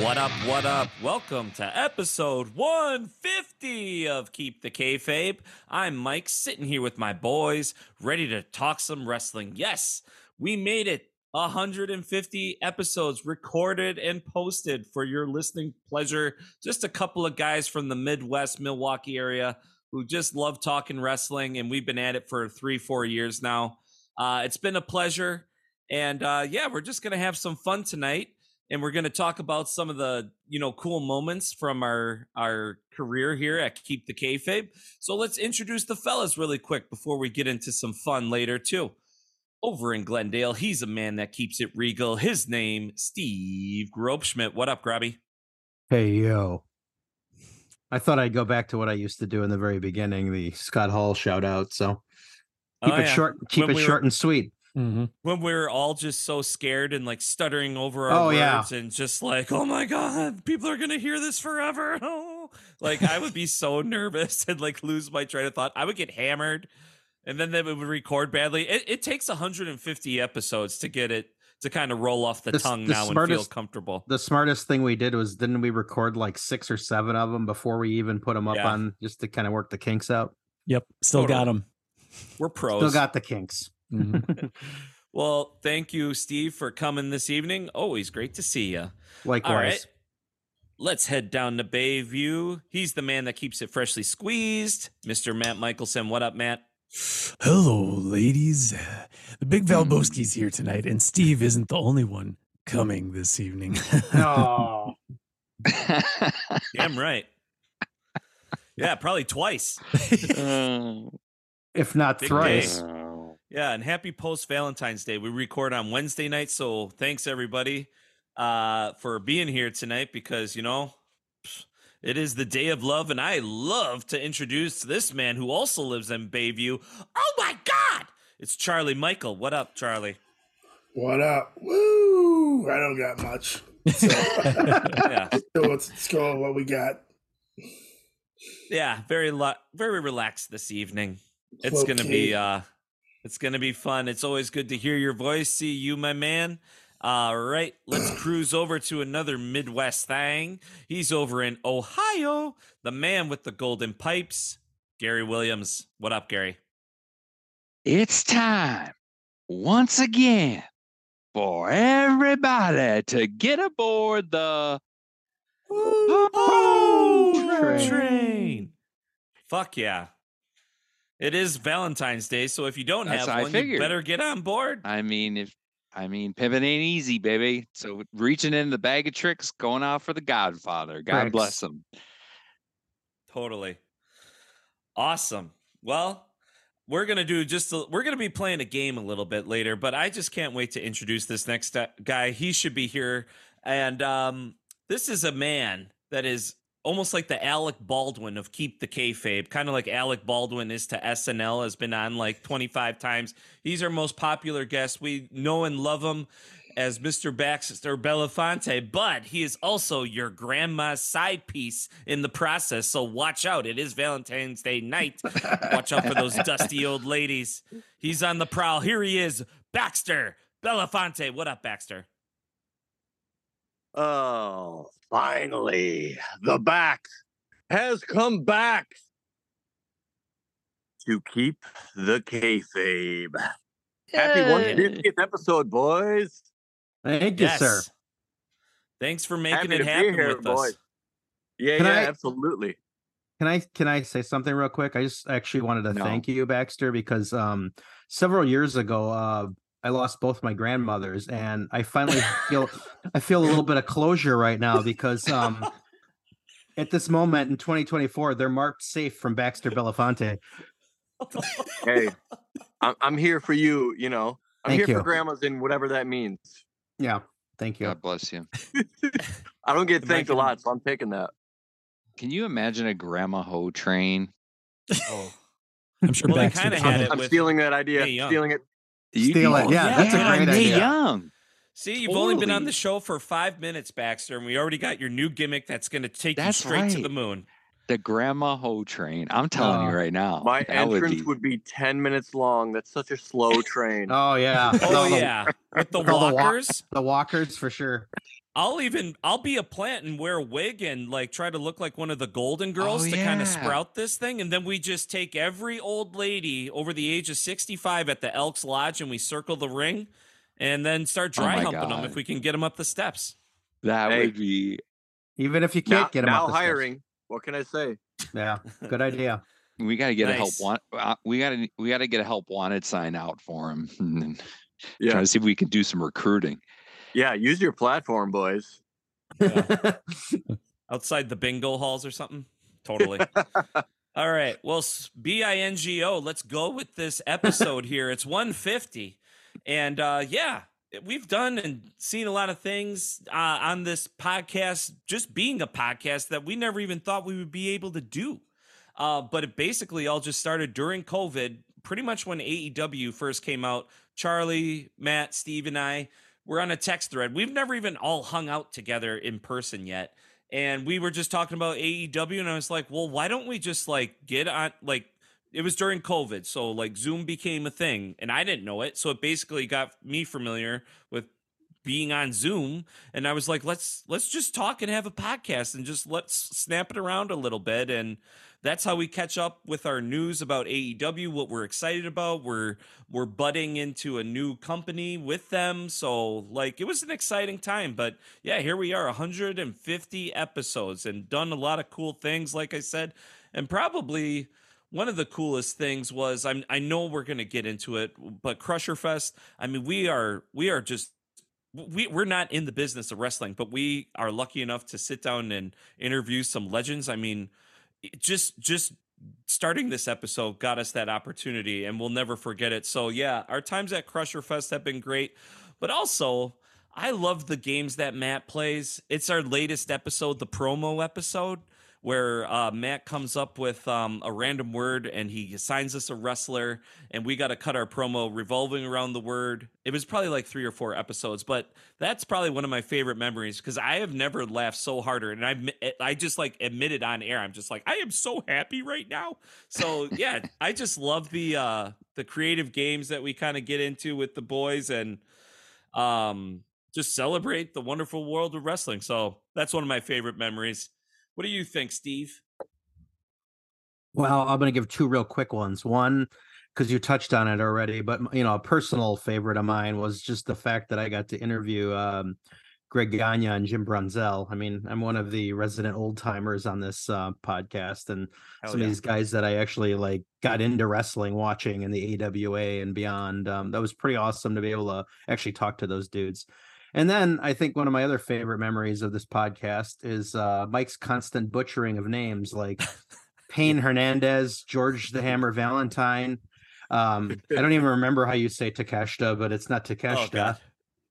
What up, what up? Welcome to episode 150 of Keep the Kayfabe. I'm Mike, sitting here with my boys, ready to talk some wrestling. Yes, we made it 150 episodes recorded and posted for your listening pleasure. Just a couple of guys from the Midwest, Milwaukee area who just love talking wrestling, and we've been at it for three, four years now. Uh, it's been a pleasure. And uh, yeah, we're just going to have some fun tonight and we're going to talk about some of the you know cool moments from our our career here at Keep the Kayfabe. So let's introduce the fellas really quick before we get into some fun later too. Over in Glendale, he's a man that keeps it regal. His name, Steve Grobschmidt. What up, Grabby? Hey yo. I thought I'd go back to what I used to do in the very beginning, the Scott Hall shout out. So oh, keep Oh, it yeah. short, keep When it we short were- and sweet. Mm-hmm. When we are all just so scared and like stuttering over our Oh, yeah. words and just like, oh my god, people are gonna hear this forever. Oh, like I would be so nervous and like lose my train of thought. I would get hammered, and then they would record badly. It, it takes 150 episodes to get it to kind of roll off the, The tongue the now and feel comfortable. The smartest thing we did was didn't we record like six or seven of them before we even put them up Yeah. on just to kind of work the kinks out? Yep, still got them. We're pros. Still got the kinks. Mm-hmm. well, thank you, Steve, for coming this evening. Always great to see you. Likewise. All right. Let's head down to Bayview. He's the man that keeps it freshly squeezed. Mr. Matt Michelson. What up, Matt? Hello, ladies. The Big Valboski's here tonight, and Steve isn't the only one coming this evening. Oh, Damn right. Yeah, probably twice. if not Big thrice. day. Yeah, and happy post Valentine's Day. We record on Wednesday night, so thanks everybody uh for being here tonight because you know it is the day of love, and I love to introduce this man who also lives in Bayview. Oh my god! It's Charlie Michael. What up, Charlie? What up? Woo! I don't got much. So, Yeah. so let's, go what we got. Yeah, very lo- very relaxed this evening. It's gonna be uh it's gonna be fun. It's always good to hear your voice, see you, my man. All right, let's cruise over to another Midwest thing. He's over in Ohio, the man with the golden pipes, Gary Williams. What up, Gary? It's time once again for everybody to get aboard the Oh, train. train. Fuck yeah. It is Valentine's Day, so if you don't That's have one, you better get on board. I mean, if I mean, pimping ain't easy, baby. So reaching in the bag of tricks, going out for the Godfather. God Tricks. bless him. Totally. Awesome. Well, we're going to do just a, we're going to be playing a game a little bit later, but I just can't wait to introduce this next uh, guy. He should be here and um this is a man that is almost like the Alec Baldwin of Keep the Kayfabe, kind of like Alec Baldwin is to SNL, has been on like 25 times. He's our most popular guest. We know and love him as Mr. Baxter Belafonte, but he is also your grandma's side piece in the process. So watch out. It is Valentine's Day night. watch out for those dusty old ladies. He's on the prowl. Here he is, Baxter Belafonte. What up, Baxter? Oh, finally, the back has come back to keep the kayfabe. Happy Yay. 150th episode, boys. Thank you, sir. Thanks for making Happy it happen here, with boys. us. Yeah, Can yeah, I- absolutely. Can I can I say something real quick? I just actually wanted to No. thank you, Baxter, because um several years ago uh I lost both my grandmothers and I finally feel I feel a little bit of closure right now because um at this moment in 2024 they're marked safe from Baxter Belafonte. Hey, I'm, I'm here for you. You know, I'm Thank here you. for grandmas and whatever that means. Yeah. Thank you. God bless you. I don't get Am I thanked a lot, so I'm taking that. Can you imagine a grandma hoe train? Oh. I'm sure Well, they Baxter kinda did had it. it I'm with stealing that idea. Mae Stealing it. You'd Steal it. Yeah, that's a great Mae idea. Young. See, you've only been on the show for five minutes, Baxter, and we already got your new gimmick that's going to take That's you straight to the moon. The grandma hoe train. I'm telling you Oh. right now. My that would entrance be- would be 10 minutes long. That's such a slow train. Oh yeah. Oh yeah, with the with all the wa- walkers. The walkers for sure. I'll even I'll be a plant and wear a wig and like try to look like one of the Golden Girls Oh, to kind of sprout this thing, and then we just take every old lady over the age of sixty five at the Elks Lodge and we circle the ring, and then start Oh dry my humping them if we can get them up the steps. that Hey. would be. Even if you can't get them now up the steps. hiring. What can I say? Yeah, good idea. We got to get a help want. uh, We got to we got to get a help wanted sign out for him. and Yeah. Trying to see if we can do some recruiting. Yeah, use your platform, boys. Yeah. outside the bingo halls or something. Totally. All right. Well, B I N G O. Let's go with this episode here. It's 150, and uh, yeah, we've done and seen a lot of things uh, on this podcast. Just being a podcast that we never even thought we would be able to do. Uh, but it basically all just started during COVID, pretty much when AEW first came out. Charlie, Matt, Steve, and I were on a text thread. We've never even all hung out together in person yet. And we were just talking about AEW, and I was like, well, why don't we just like get on like it was during COVID, so like Zoom became a thing, and I didn't know it. So it basically got me familiar with being on Zoom, and I was like, let's let's just talk and have a podcast and just let's snap it around a little bit, and that's how we catch up with our news about AEW, what we're excited about. We're we're budding into a new company with them, so like it was an exciting time. But yeah, here we are, 150 episodes, and done a lot of cool things, like I said, and probably one of the coolest things was I'm I know we're gonna get into it, but Crusher Fest. I mean, we are we are just we we're not in the business of wrestling, but we are lucky enough to sit down and interview some legends. I mean, just just starting this episode got us that opportunity, and we'll never forget it. So yeah, our times at Crusher Fest have been great, but also. I love the games that Matt plays. It's our latest episode, the promo episode where uh, Matt comes up with um, a random word and he assigns us a wrestler, and we got to cut our promo revolving around the word. It was probably like three or four episodes, but that's probably one of my favorite memories because I have never laughed so harder, and I I just like admitted on air, I'm just like I am so happy right now. So yeah, I just love the uh, the creative games that we kind of get into with the boys and um just celebrate the wonderful world of wrestling. So that's one of my favorite memories. What do you think, Steve? Well, I'm going to give two real quick ones. One, because you touched on it already, but you know, a personal favorite of mine was just the fact that I got to interview um, Greg Gagne and Jim Brunzell. I mean, I'm one of the resident old timers on this uh, podcast, and Hell some yeah. of these guys that I actually like got into wrestling, watching in the AWA and beyond. Um, that was pretty awesome to be able to actually talk to those dudes. And then I think one of my other favorite memories of this podcast is uh, Mike's constant butchering of names like Payne Hernandez, George the Hammer Valentine. Um, I don't even remember how you say Takeshita, but it's not Takeshita. Oh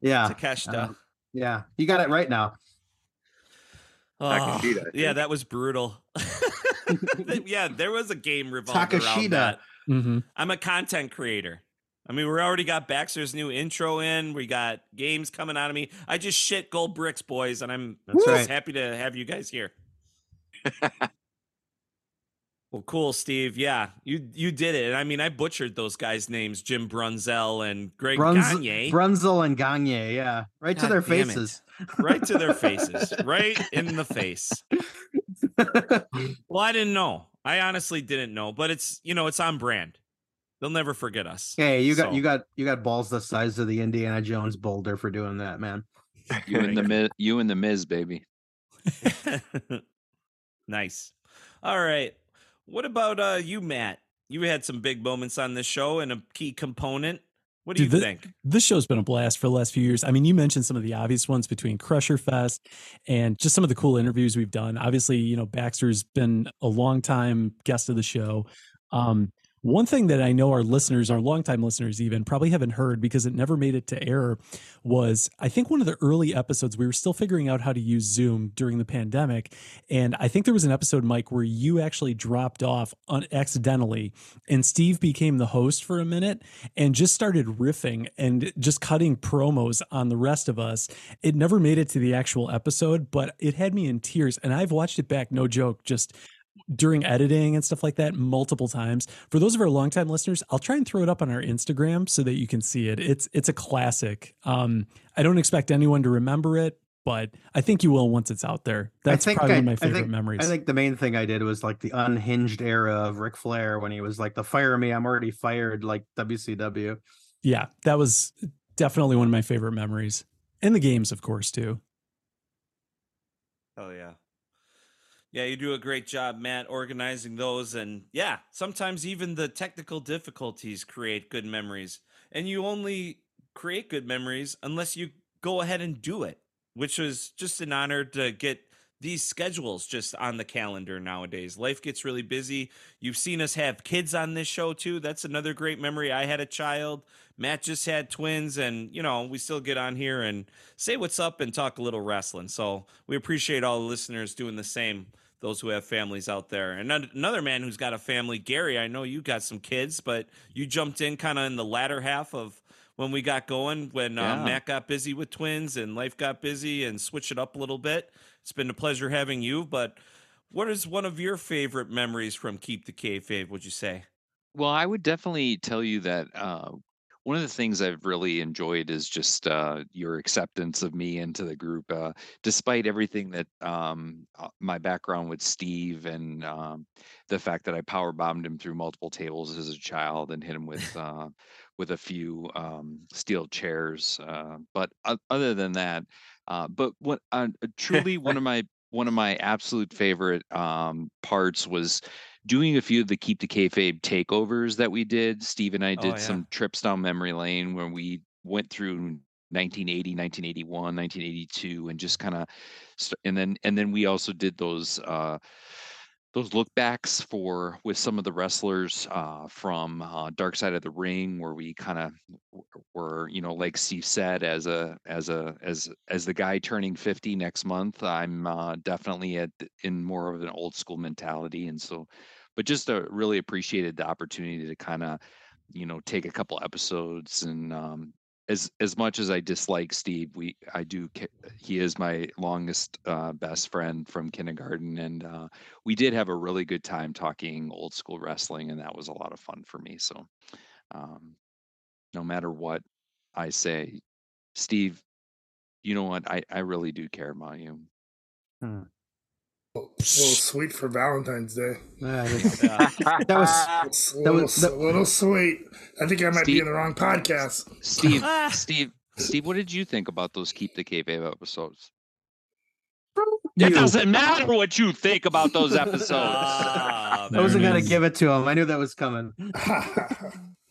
yeah, Takeshita. um, yeah, you got it right now. Oh, Takeshita, yeah, that was brutal. yeah, there was a game revolved around Takeshita. that. hmm I'm a content creator. I mean, we already got Baxter's new intro in. We got games coming out of me. I just shit gold bricks, boys, and I'm just right. happy to have you guys here. well, cool, Steve. Yeah, you you did it. And I mean, I butchered those guys' names: Jim Brunzell and Greg Brunz- Gagne. Brunzell and Gagne, yeah, right to their faces. right to their faces, right in the face. Well, I didn't know. I honestly didn't know, but it's you know it's on brand. They'll never forget us. Hey, you got So- you got you got balls the size of the Indiana Jones boulder for doing that, man. You and the Miz, you and the Miz, baby. nice. All right. What about uh you, Matt? You had some big moments on this show and a key component. What do Dude, you the- think? This show's been a blast for the last few years. I mean, you mentioned some of the obvious ones between Crusher Fest and just some of the cool interviews we've done. Obviously, you know, Baxter's been a long time guest of the show. Um, One thing that I know our listeners, our longtime listeners even, probably haven't heard because it never made it to air was I think one of the early episodes, we were still figuring out how to use Zoom during the pandemic. And I think there was an episode, Mike, where you actually dropped off on accidentally and Steve became the host for a minute and just started riffing and just cutting promos on the rest of us. It never made it to the actual episode, but it had me in tears. And I've watched it back, no joke, just during editing and stuff like that multiple times. For those of our longtime listeners, I'll try and throw it up on our Instagram so that you can see it. It's it's a classic. Um, I don't expect anyone to remember it, but I think you will once it's out there. That's probably I, one of my favorite I think, memories. I think the main thing I did was like the unhinged era of Ric Flair when he was like the fire me, I'm already fired, like WCW. Yeah, that was definitely one of my favorite memories. And the games, of course, too. Oh yeah. Yeah, you do a great job, Matt, organizing those. And yeah, sometimes even the technical difficulties create good memories. And you only create good memories unless you go ahead and do it, which was just an honor to get these schedules just on the calendar nowadays. Life gets really busy. You've seen us have kids on this show too. That's another great memory. I had a child. Matt just had twins, and you know, we still get on here and say what's up and talk a little wrestling. So we appreciate all the listeners doing the same, those who have families out there. And another man who's got a family, Gary, I know you got some kids, but you jumped in kind of in the latter half of when we got going, when uh, Yeah. Matt got busy with twins and life got busy and switched it up a little bit. It's been a pleasure having you. But what is one of your favorite memories from Keep the Kayfabe? Would you say? Well, I would definitely tell you that uh, one of the things I've really enjoyed is just uh, your acceptance of me into the group, uh, despite everything that um, uh, my background with Steve and um, the fact that I power bombed him through multiple tables as a child and hit him with uh, with a few um, steel chairs. Uh, but o- other than that, uh, but what uh, truly one of my one of my absolute favorite um, parts was doing a few of the keep the kayfabe takeovers that we did. Steve and I Oh, did yeah. some trips down memory lane where we went through 1980, 1981, 1982, and just kind of, and then and then we also did those uh, those look backs for with some of the wrestlers uh, from uh, Dark Side of the Ring, where we kind of were, you know, like Steve said, as a as a as as the guy turning 50 next month, I'm uh, definitely at in more of an old school mentality, and so, but just uh, really appreciated the opportunity to kind of, you know, take a couple episodes and um, as as much as I dislike Steve, we I do he is my longest uh, best friend from kindergarten, and uh, we did have a really good time talking old school wrestling, and that was a lot of fun for me. So, um, no matter what I say, Steve, you know what I I really do care about you. A little sweet for Valentine's Day. Yeah, that was It's a that little, was- that- a little sweet. I think I might be in the wrong podcast. Steve, Steve, Steve, what did you think about those keep the kayfabe episodes? It You. doesn't matter what you think about those episodes. Ah, I wasn't gonna give it to him. I knew that was coming. I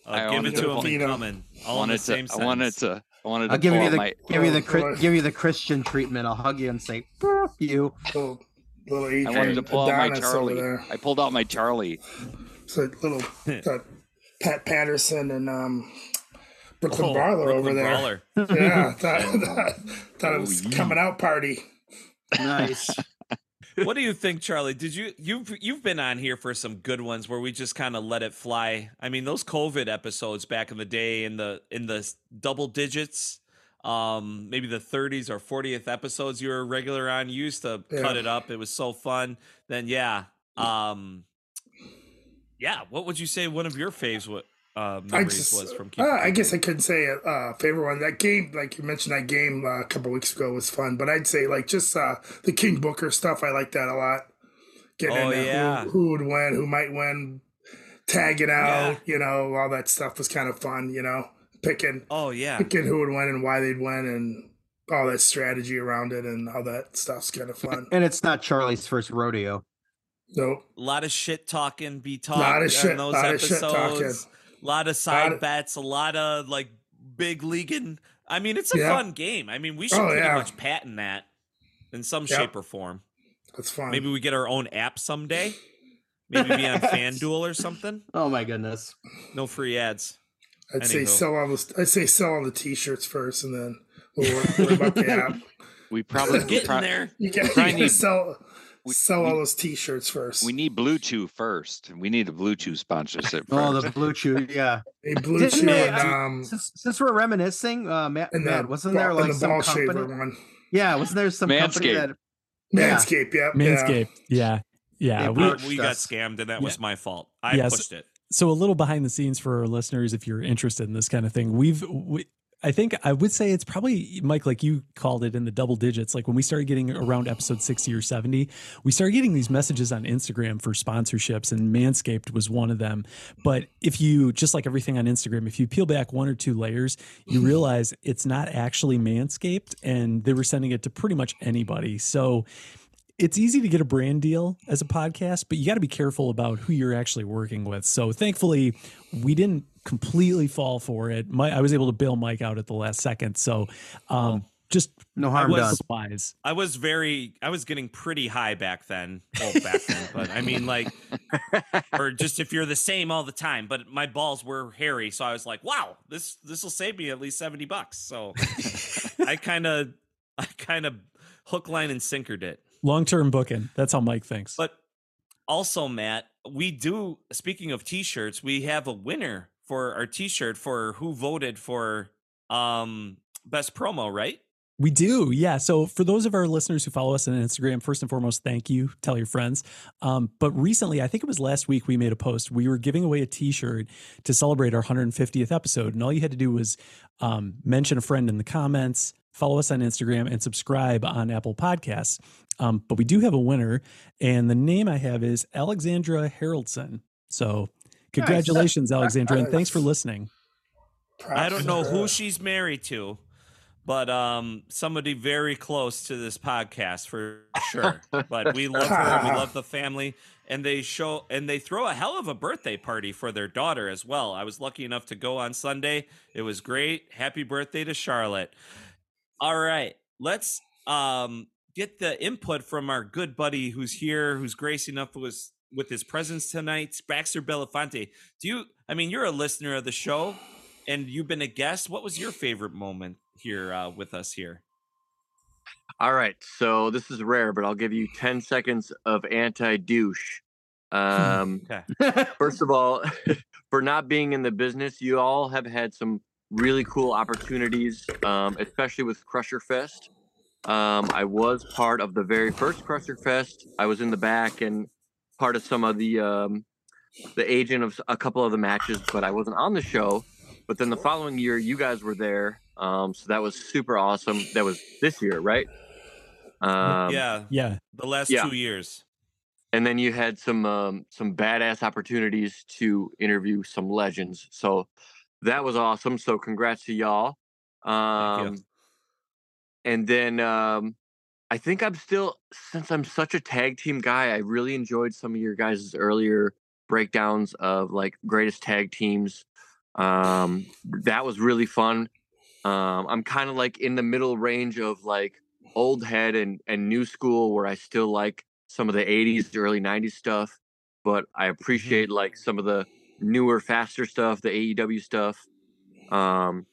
I'll give wanted it to to him feed and him. coming. I All in the wanted same to. I wanted sentence. to. I wanted to. I'll give pull you out the my, give you the Oh, Chri- boy. give you the Christian treatment. I'll hug you and say "Fuck you. Little little I wanted to pull out my Charlie. I pulled out my Charlie. It's a little got Pat Patterson and um, Brooklyn Oh, Brawler over Brooklyn there. Brawler. Yeah, thought, thought, thought it Oh, was yeah. coming out party. Nice. what do you think, Charlie? Did you you've you've been on here for some good ones where we just kind of let it fly? I mean, those COVID episodes back in the day in the in the double digits, um, maybe the 30s or 40th episodes you were a regular on. You used to cut it up. It was so fun. Then yeah, um, yeah. What would you say one of your faves what uh, memories just, was from? uh, Keep It I guess I couldn't say a uh, favorite one. That game, like you mentioned, that game uh, a couple weeks ago was fun. But I'd say like just uh, the King Booker stuff. I like that a lot. Getting Oh, yeah. who, who would win, who might win, tagging out. You know, all that stuff was kind of fun. You know, picking Oh yeah. picking who would win and why they'd win and all that strategy around it and all that stuff's kind of fun. And it's not Charlie's first rodeo. Nope. A lot of shit talking be talked Lot of on shit- those lot of shit talking. episodes. A lot of side Lot of- bets, a lot of like big leaguing. I mean, it's a Yeah. fun game. I mean, we should Oh, pretty yeah. much patent that in some Yep. shape or form. That's fun. Maybe we get our own app someday. Maybe be on FanDuel or something. Oh my goodness. No free ads. I'd say sell all the I'd say sell all the t-shirts first, and then we'll worry, worry about the app. We probably get pro- there. You got Probably to need- sell we- sell we- all those t-shirts first. We need Blue Chew first. We need a Blue Chew sponsorship Oh, first. the blue chew. Yeah. a blue Didn't chew they, and uh, um Since, since we're reminiscing, uh, Matt, and Matt, wasn't ball- there like the some company? one. Yeah, wasn't there some company Manscaped. that? Yeah. Manscaped, yep. Yeah. Manscaped. Yeah. Yeah. They we, We, got scammed, and that was my fault. I Yes. pushed it. So a little behind the scenes for our listeners if you're interested in this kind of thing we've we, i think i would say it's probably mike like you called it in the double digits. Like when we started getting around episode 60 or 70 we started getting these messages on instagram for sponsorships and manscaped was one of them. But if you just like everything on instagram if you peel back one or two layers you mm-hmm. realize it's not actually manscaped and they were sending it to pretty much anybody. So it's easy to get a brand deal as a podcast, but you got to be careful about who you're actually working with. So thankfully, we didn't completely fall for it. My, I was able to bail Mike out at the last second. So um, just No harm was- done. wise. I was very, I was getting pretty high back then. Well, back then, but I mean, like, or just if you're the same all the time. But my balls were hairy, so I was like, wow, this this will save me at least seventy bucks. So I kind of, I kind of hook, line, and sinkered it. Long term booking. That's how Mike thinks. But also, Matt, we do. Speaking of t-shirts, we have a winner for our t-shirt for who voted for um best promo, right? We do, yeah. So for those of our listeners who follow us on Instagram, first and foremost, thank you. Tell your friends. Um, but recently, I think it was last week, we made a post. We were giving away a T-shirt to celebrate our 150th episode, and all you had to do was um, mention a friend in the comments, follow us on Instagram, and subscribe on Apple Podcasts. Um, but we do have a winner, and the name I have is Alexandra Haroldson. So congratulations, Alexandra, and thanks for listening. I don't know who she's married to, but um somebody very close to this podcast for sure. but we love her, we love the family, and they show and they throw a hell of a birthday party for their daughter as well. I was lucky enough to go on Sunday. It was great. Happy birthday to Charlotte. All right, let's um get the input from our good buddy who's here, who's grace enough with with his presence tonight, Baxter Belafonte. Do you? I mean, you're a listener of the show, and you've been a guest. What was your favorite moment here uh, with us here? All right, so this is rare, but I'll give you 10 seconds of anti douche. Um, Okay. first of all, for not being in the business, you all have had some really cool opportunities, um, especially with Crusher Fest. Um, I was part of the very first Crusher Fest. I was in the back and part of some of the um, the agent of a couple of the matches, but I wasn't on the show. But then the following year, you guys were there, um, so that was super awesome. That was this year, right? Um, yeah, Yeah. the last yeah. two years. and then you had some um, some badass opportunities to interview some legends. So that was awesome. So congrats to y'all. Thank you. Um, and then um, I think I'm still since I'm such a tag team guy, I really enjoyed some of your guys' earlier breakdowns of like greatest tag teams. Um, that was really fun. Um, I'm kind of like in the middle range of like old head and and new school where I still like some of the 80s early 90s stuff but I appreciate like some of the newer faster stuff the AEW stuff. Um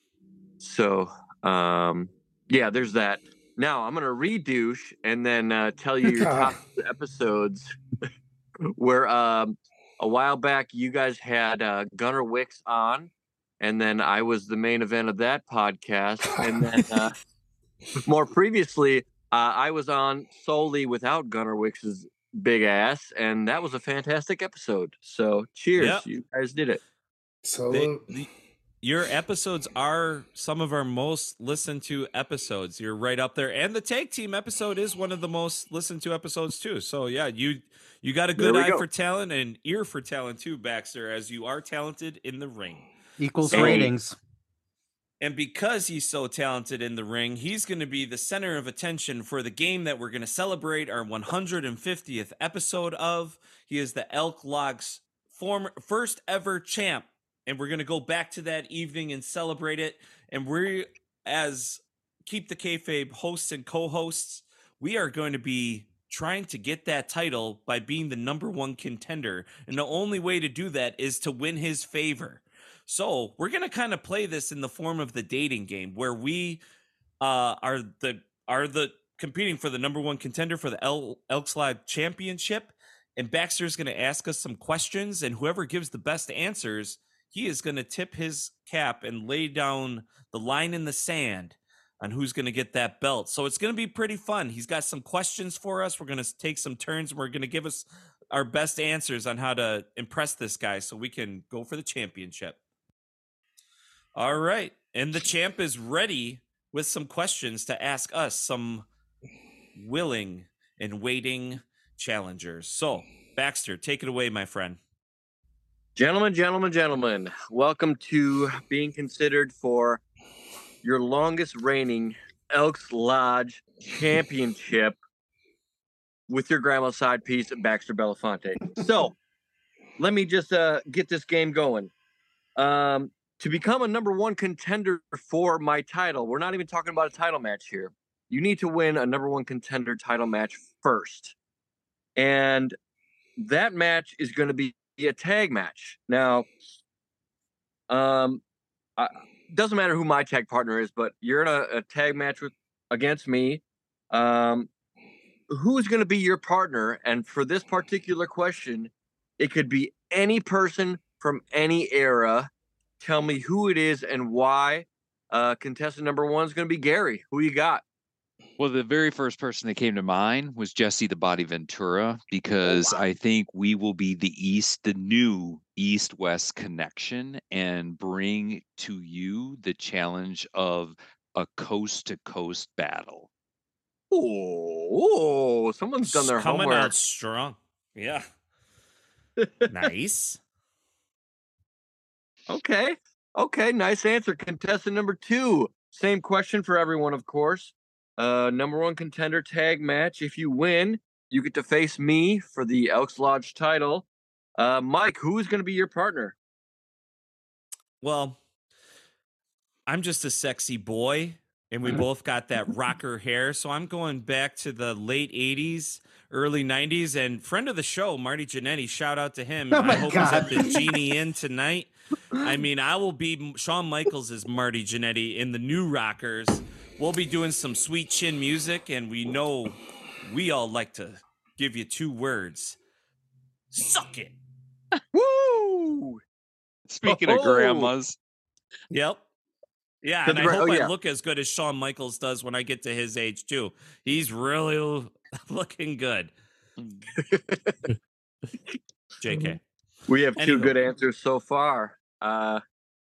so um yeah there's that. Now I'm going to redouche and then uh, tell you your top episodes where um a while back you guys had uh, Gunnar Wicks on and then I was the main event of that podcast and then uh more previously, uh, I was on solely without Gunnar Wicks's big ass, and that was a fantastic episode. So, cheers, Yep. you guys did it. So They, the, your episodes are some of our most listened to episodes. You're right up there, and the tag team episode is one of the most listened to episodes too. So yeah, you you got a good eye go. for talent and ear for talent too, Baxter, as you are talented in the ring. Equals So- ratings. And because he's so talented in the ring, he's going to be the center of attention for the game that we're going to celebrate our 150th episode of. He is the Elks Lodge former first ever champ, and we're going to go back to that evening and celebrate it. And we, as keep the kayfabe hosts and co-hosts, we are going to be trying to get that title by being the number one contender. And the only way to do that is to win his favor. So we're gonna kind of play this in the form of the dating game where we uh, are the are the competing for the number one contender for the El- Elks Live Championship. And Baxter's to ask us some questions, and whoever gives the best answers, he is to tip his cap and lay down the line in the sand on who's going to get that belt. So it's going to be pretty fun. He's got some questions for us. We're going to take some turns, and we're going to give us our best answers on how to impress this guy so we can go for the championship. All right. And the champ is ready with some questions to ask us some willing and waiting challengers. So, Baxter, take it away, my friend. Gentlemen, gentlemen, gentlemen, welcome to being considered for your longest reigning Elks Lodge Championship with your grandma's side piece, Baxter Belafonte. So, let me just uh, get this game going. Um, to become a number one contender for my title, we're not even talking about a title match here. You need to win a number one contender title match first. And that match is going to be a tag match. Now, um, I, doesn't matter who my tag partner is, but you're in a, a tag match with against me. Um, who's going to be your partner? And for this particular question, it could be any person from any era. Tell me who it is and why. Uh, contestant number one is going to be Gary. Who you got? Well, the very first person that came to mind was Jesse the Body Ventura Oh, because I think we will be the East, the new East West connection, and bring to you the challenge of a coast to coast battle. Oh, someone's done their Coming homework. out strong. Yeah. nice. Okay. Okay. Nice answer. Contestant number two. Same question for everyone, of course. Uh, number one contender tag match. If you win, you get to face me for the Elks Lodge title. Uh, Mike, who is going to be your partner? Well, I'm just a sexy boy, and we both got that rocker hair. So I'm going back to the late 80s, early 90s. And friend of the show, Marty Jannetty, shout out to him. Oh I my hope he's at the Genie Inn tonight. I mean, I will be Shawn Michaels as Marty Jannetty in the new Rockers. We'll be doing some sweet chin music, and we know we all like to give you two words suck it. Woo! Speaking of Oh. grandmas, Yep. Yeah, and I hope oh, I look as good as Shawn Michaels does when I get to his age too. He's really looking good. JK. We have two good answers so far. Uh,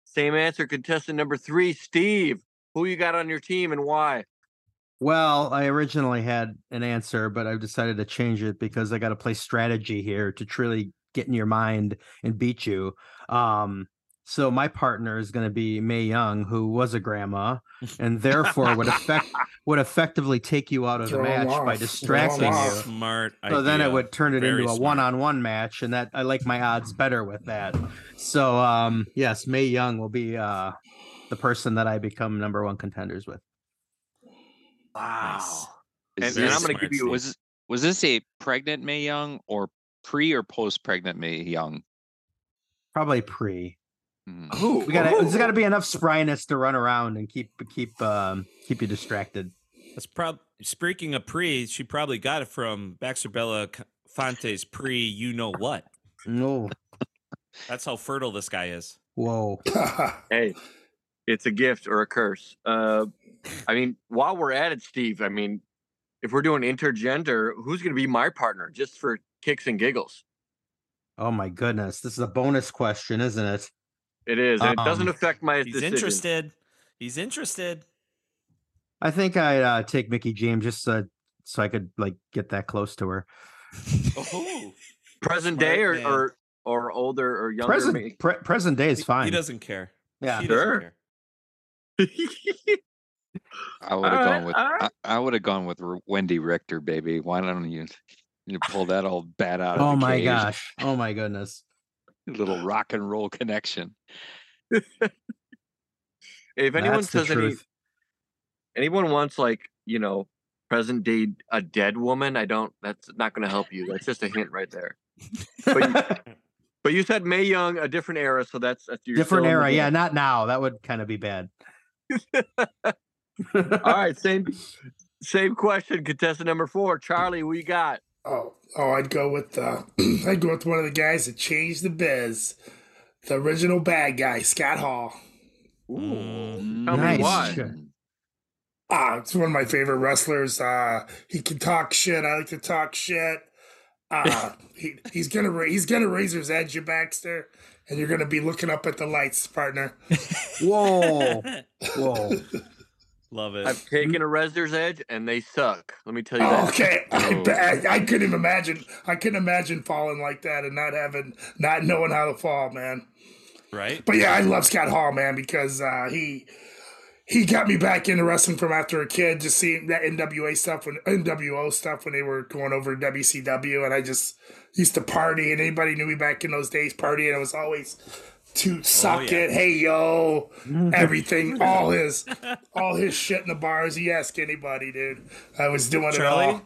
same answer. Contestant number three, Steve. Who you got on your team and why? Well, I originally had an answer, but I've decided to change it because I got to play strategy here to truly get in your mind and beat you. Um, so my partner is going to be Mae Young, who was a grandma, and therefore would affect would effectively take you out of the match by off. Throw 'em distracting you. Smart. So then it would turn it Very into a one-on-one match, and that I like my odds better with that. So um, yes, Mae Young will be uh, the person that I become number one contenders with. Nice. And, and I'm going to give you. was was this a pregnant Mae Young or pre or post pregnant Mae Young? Probably pre. Hmm. Who? We got to there's got to be enough spryness to run around and keep keep um keep you distracted. That's prob speaking of pre, she probably got it from Baxter Bella Fonte's pre you know what. No. That's how fertile this guy is. Whoa. hey, it's a gift or a curse. Uh, I mean, while we're at it, Steve, I mean, if we're doing intergender, who's going to be my partner just for kicks and giggles? Oh my goodness. This is a bonus question, isn't it? It is. And it doesn't Um, affect my He's decision. interested. He's interested. I think I'd uh, take Mickie James just uh, so I could like get that close to her. Oh, Present Smart day or, or or older or younger Present pre- present day is fine. he doesn't care. yeah. He Sure. care. I would have All gone right, with all right. I, I would have gone with R- Wendi Richter, baby. Why don't you you pull that old bat out of Oh the my cage? gosh. Oh my goodness. Little rock and roll connection. if anyone That's says any, anyone wants like you know present day a dead woman. I don't. That's not going to help you. That's just a hint right there. But you, but you said Mae Young, a different era, so that's, that's Different still in the era. Yeah, not now. That would kind of be bad. All right, same same question. Contestant number four, Charlie. we got? Oh, oh, I'd go with uh, I'd go with one of the guys that changed the biz, the original bad guy, Scott Hall. Mm, Nice. why. Sure. Ah, it's one of my favorite wrestlers. Uh, he can talk shit. I like to talk shit. Uh, he, he's gonna ra- he's gonna razor's edge you, Baxter, and you're gonna be looking up at the lights, partner. Whoa. Whoa. Love it. I've taken a Razor's Edge, and they suck. Let me tell you that. okay, I, I, I couldn't even imagine. I couldn't imagine falling like that and not having, not knowing how to fall, man. right? But yeah, I love Scott Hall, man, because uh, he he got me back into wrestling from after a kid, just seeing that NWA stuff when NWO stuff when they were going over to WCW, and I just used to party, and anybody knew me back in those days, party, and it was always to oh, suck yeah. it, hey yo, everything, all his all his shit in the bars. He ask anybody, dude. I was doing it Charlie, all.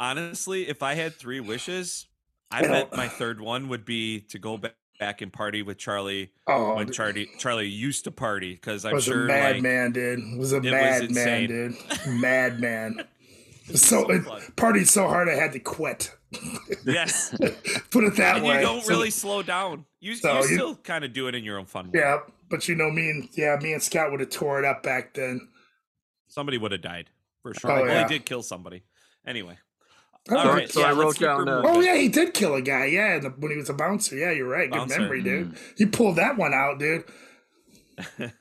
honestly, if I had three wishes, I I bet my third one would be to go back back and party with Charlie Oh, when. Charlie Charlie used to party because I'm was sure a like madman, dude. Was a was madman, insane. dude. Madman. So, so it fun. partied so hard I had to quit. Yes, Put it that and way. you don't So- really slow down. You, So you you- still kind of do it in your own fun way. Yeah, but you know, me and yeah, me and Scott would have tore it up back then. Somebody would have died for sure. Oh, well, yeah. he did kill somebody. Anyway, Oh, all right. so yeah, I wrote down, uh, Oh yeah, he did kill a guy. Yeah, the- when he was a bouncer. Yeah, you're right. Good memory, dude. He pulled that one out, dude.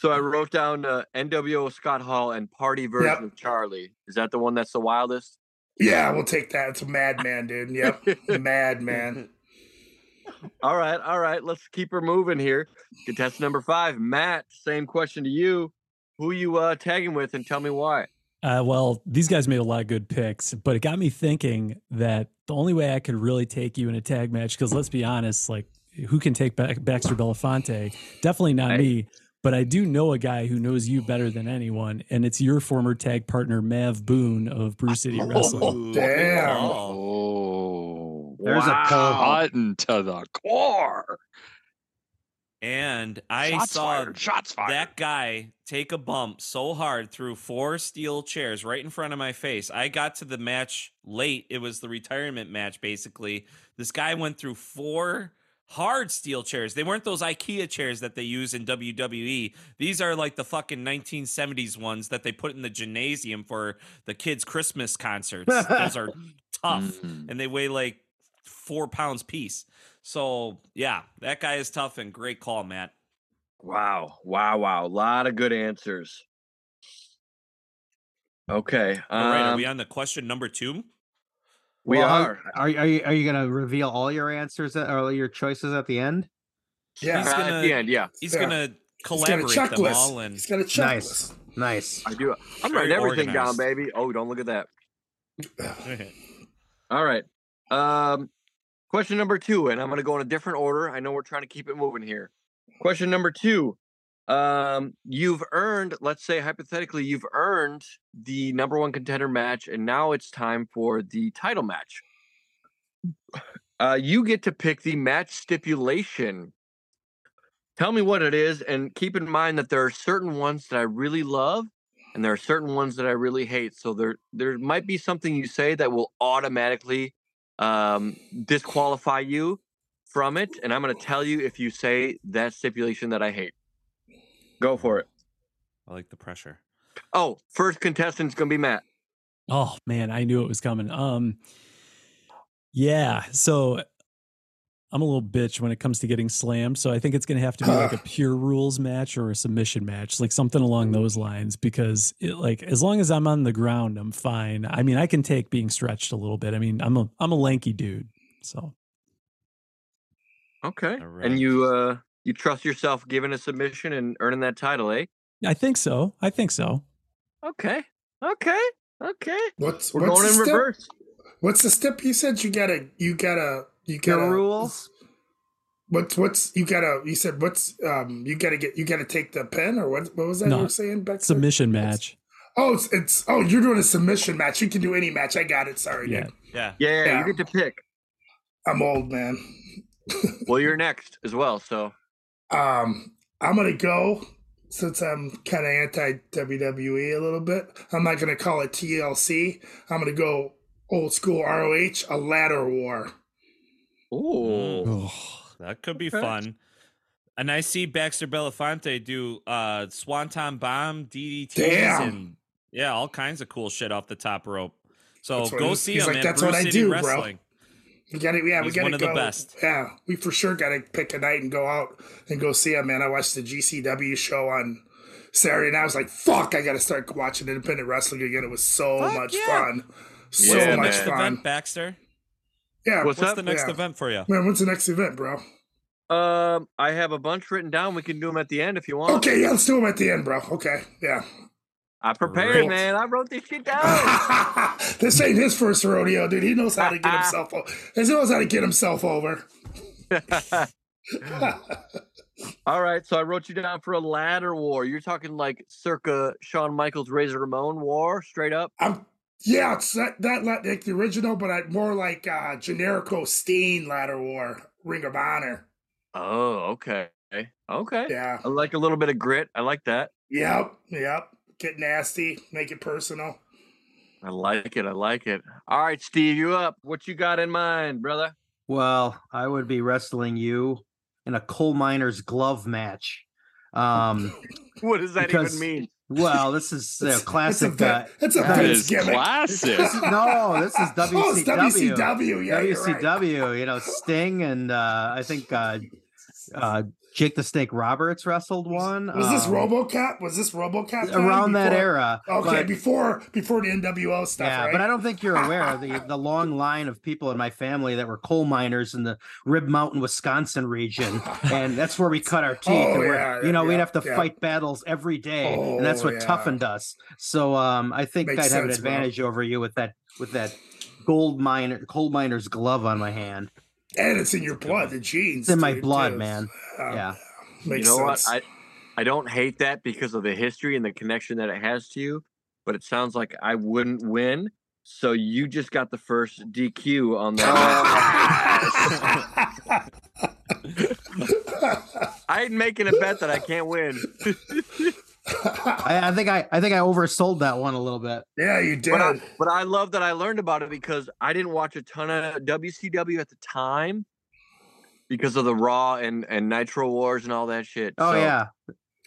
So I wrote down uh, NWO Scott Hall and Party version Yep. of Charlie. Is that the one that's the wildest? Yeah, we'll take that. It's a madman, dude. Yep, madman. All right, all right. Let's keep her moving here. Contestant number five, Matt. Same question to you. Who you uh, tagging with, and tell me why. Uh, well, these guys made a lot of good picks, but it got me thinking that the only way I could really take you in a tag match, because let's be honest, like who can take Ba- Baxter Belafonte? Definitely not Hey. me. But I do know a guy who knows you better than anyone, and it's your former tag partner Mav Boone of Brew City oh, Wrestling. Ooh, Damn. call. Oh, There's a wow. pull. Cotton to the core. And I Shots saw fired. Shots fired. that guy take a bump so hard through four steel chairs right in front of my face. I got to the match late. It was the retirement match, basically. This guy went through four hard steel chairs. They weren't those IKEA chairs that they use in WWE. These are like the fucking 1970s ones that they put in the gymnasium for the kids' Christmas concerts. those are tough Mhm. and they weigh like four pounds piece. So, yeah, that guy is tough and great call, Matt. Wow, wow, wow. A lot of good answers. Okay. All right, are um, we on the question number two? We Well, are. Are, are you are you gonna reveal all your answers at, or your choices at the end? Yeah, He's Uh, gonna- at the end, yeah. He's Yeah. gonna he's got a collaborate them checklist. all and He's got a checklist. Nice, nice. I do. I'm writing everything down, baby. Oh, don't look at that. All right. Um, question number two, and I'm going to go in a different order. I know we're trying to keep it moving here. Question number two. Um, you've earned, let's say hypothetically, you've earned the number one contender match, and now it's time for the title match. Uh, you get to pick the match stipulation. Tell me what it is, and keep in mind that there are certain ones that I really love, and there are certain ones that I really hate. So there there might be something you say that will automatically um, disqualify you from it, and I'm going to tell you if you say that stipulation that I hate. Go for it. I like the pressure. Oh, first contestant's going to be Matt. Oh man, I knew it was coming. Um yeah, so I'm a little bitch when it comes to getting slammed, so I think it's going to have to be like a pure rules match or a submission match, like something along those lines because it, like as long as I'm on the ground, I'm fine. I mean, I can take being stretched a little bit. I mean, I'm a I'm a lanky dude. So, Okay. All right. And you uh you trust yourself giving a submission and earning that title, eh? I think so. I think so. Okay. Okay. Okay. What's We're what's going the in step? reverse. What's the step? You said you gotta, you gotta, you gotta. rules? What's what's you gotta? You said what's um? You gotta get, you gotta take the pen or what? What was that No, you were saying? Back Submission match. Oh, it's, it's oh, you're doing a submission match. You can do any match. I got it. Sorry, Yeah. dude. Yeah. Yeah, yeah, Yeah. you get to pick. I'm old, man. Well, you're next as well. So Um, I'm gonna go since I'm kind of anti WWE a little bit. I'm not gonna call it TLC. I'm gonna go old school ROH, a ladder war. Ooh. That could be Okay. fun. And I see Baxter Belafonte do uh Swanton Bomb, DDTs, Damn. and yeah, all kinds of cool shit off the top rope. So go see he's him, like, man. "That's Brew what I City do, bro." Wrestling. We got to, yeah, we got to one of the go. best. Yeah, we for sure got to pick a night and go out and go see him, man. I watched the GCW show on Saturday, and I was like, "Fuck, I got to start watching independent wrestling again." It was so Fuck much yeah. fun, so What's the much next fun. event, Baxter? Yeah, What's What's the next Yeah. event for you? man, what's the next event, bro? Um, I have a bunch written down. We can do them at the end if you want. Okay, yeah, let's do them at the end, bro. Okay, yeah. I prepared, Great. man. I wrote this shit down. this ain't his first rodeo, dude. He knows how to get himself. o- He knows how to get himself over. All right, so I wrote you down for a ladder war. You're talking like circa Shawn Michaels Razor Ramon war, straight up. I'm yeah, it's that, that la- like the original, but I more like uh Generico Steen Ladder War, Ring of Honor. Oh, okay, okay. Yeah. I like a little bit of grit. I like that. Yep. Yep. Get nasty. Make it personal. I like it. I like it. All right, Steve, you up? What you got in mind, brother? Well, I would be wrestling you in a coal miner's glove match. Um, What does that Because- even mean? well, this is a classic. That's a, uh, a uh, That gimmick. classic. no, this is WCW. Oh, it's WCW. Yeah, you're right. WCW, you know, Sting and uh, I think uh, uh, Jake the Snake Roberts wrestled one. Was this um, RoboCop? Was this RoboCop around that era? Okay, but- before before the NWO stuff, yeah, right? but I don't think you're aware of the the long line of people in my family that were coal miners in the Rib Mountain, Wisconsin region, and that's where we cut our teeth. Oh, and we're- yeah, you know, we'd have to yeah. fight battles every day, and that's Oh, what yeah. toughened us. So um, I think Makes I'd have an sense, bro. advantage over you with that with that gold miner coal miner's glove on my hand. And it's in your blood, the genes. It's in my dude, blood, too. man. Uh, Yeah. Makes you know sense. what? I I don't hate that because of the history and the connection that it has to you, but it sounds like I wouldn't win. So you just got the first DQ on that. I ain't making a bet that I can't win. I, I think I I think I oversold that one a little bit. yeah, you did. But I, but I love that I learned about it because I didn't watch a ton of WCW at the time because of the Raw and and Nitro Wars and all that shit. Oh So, yeah,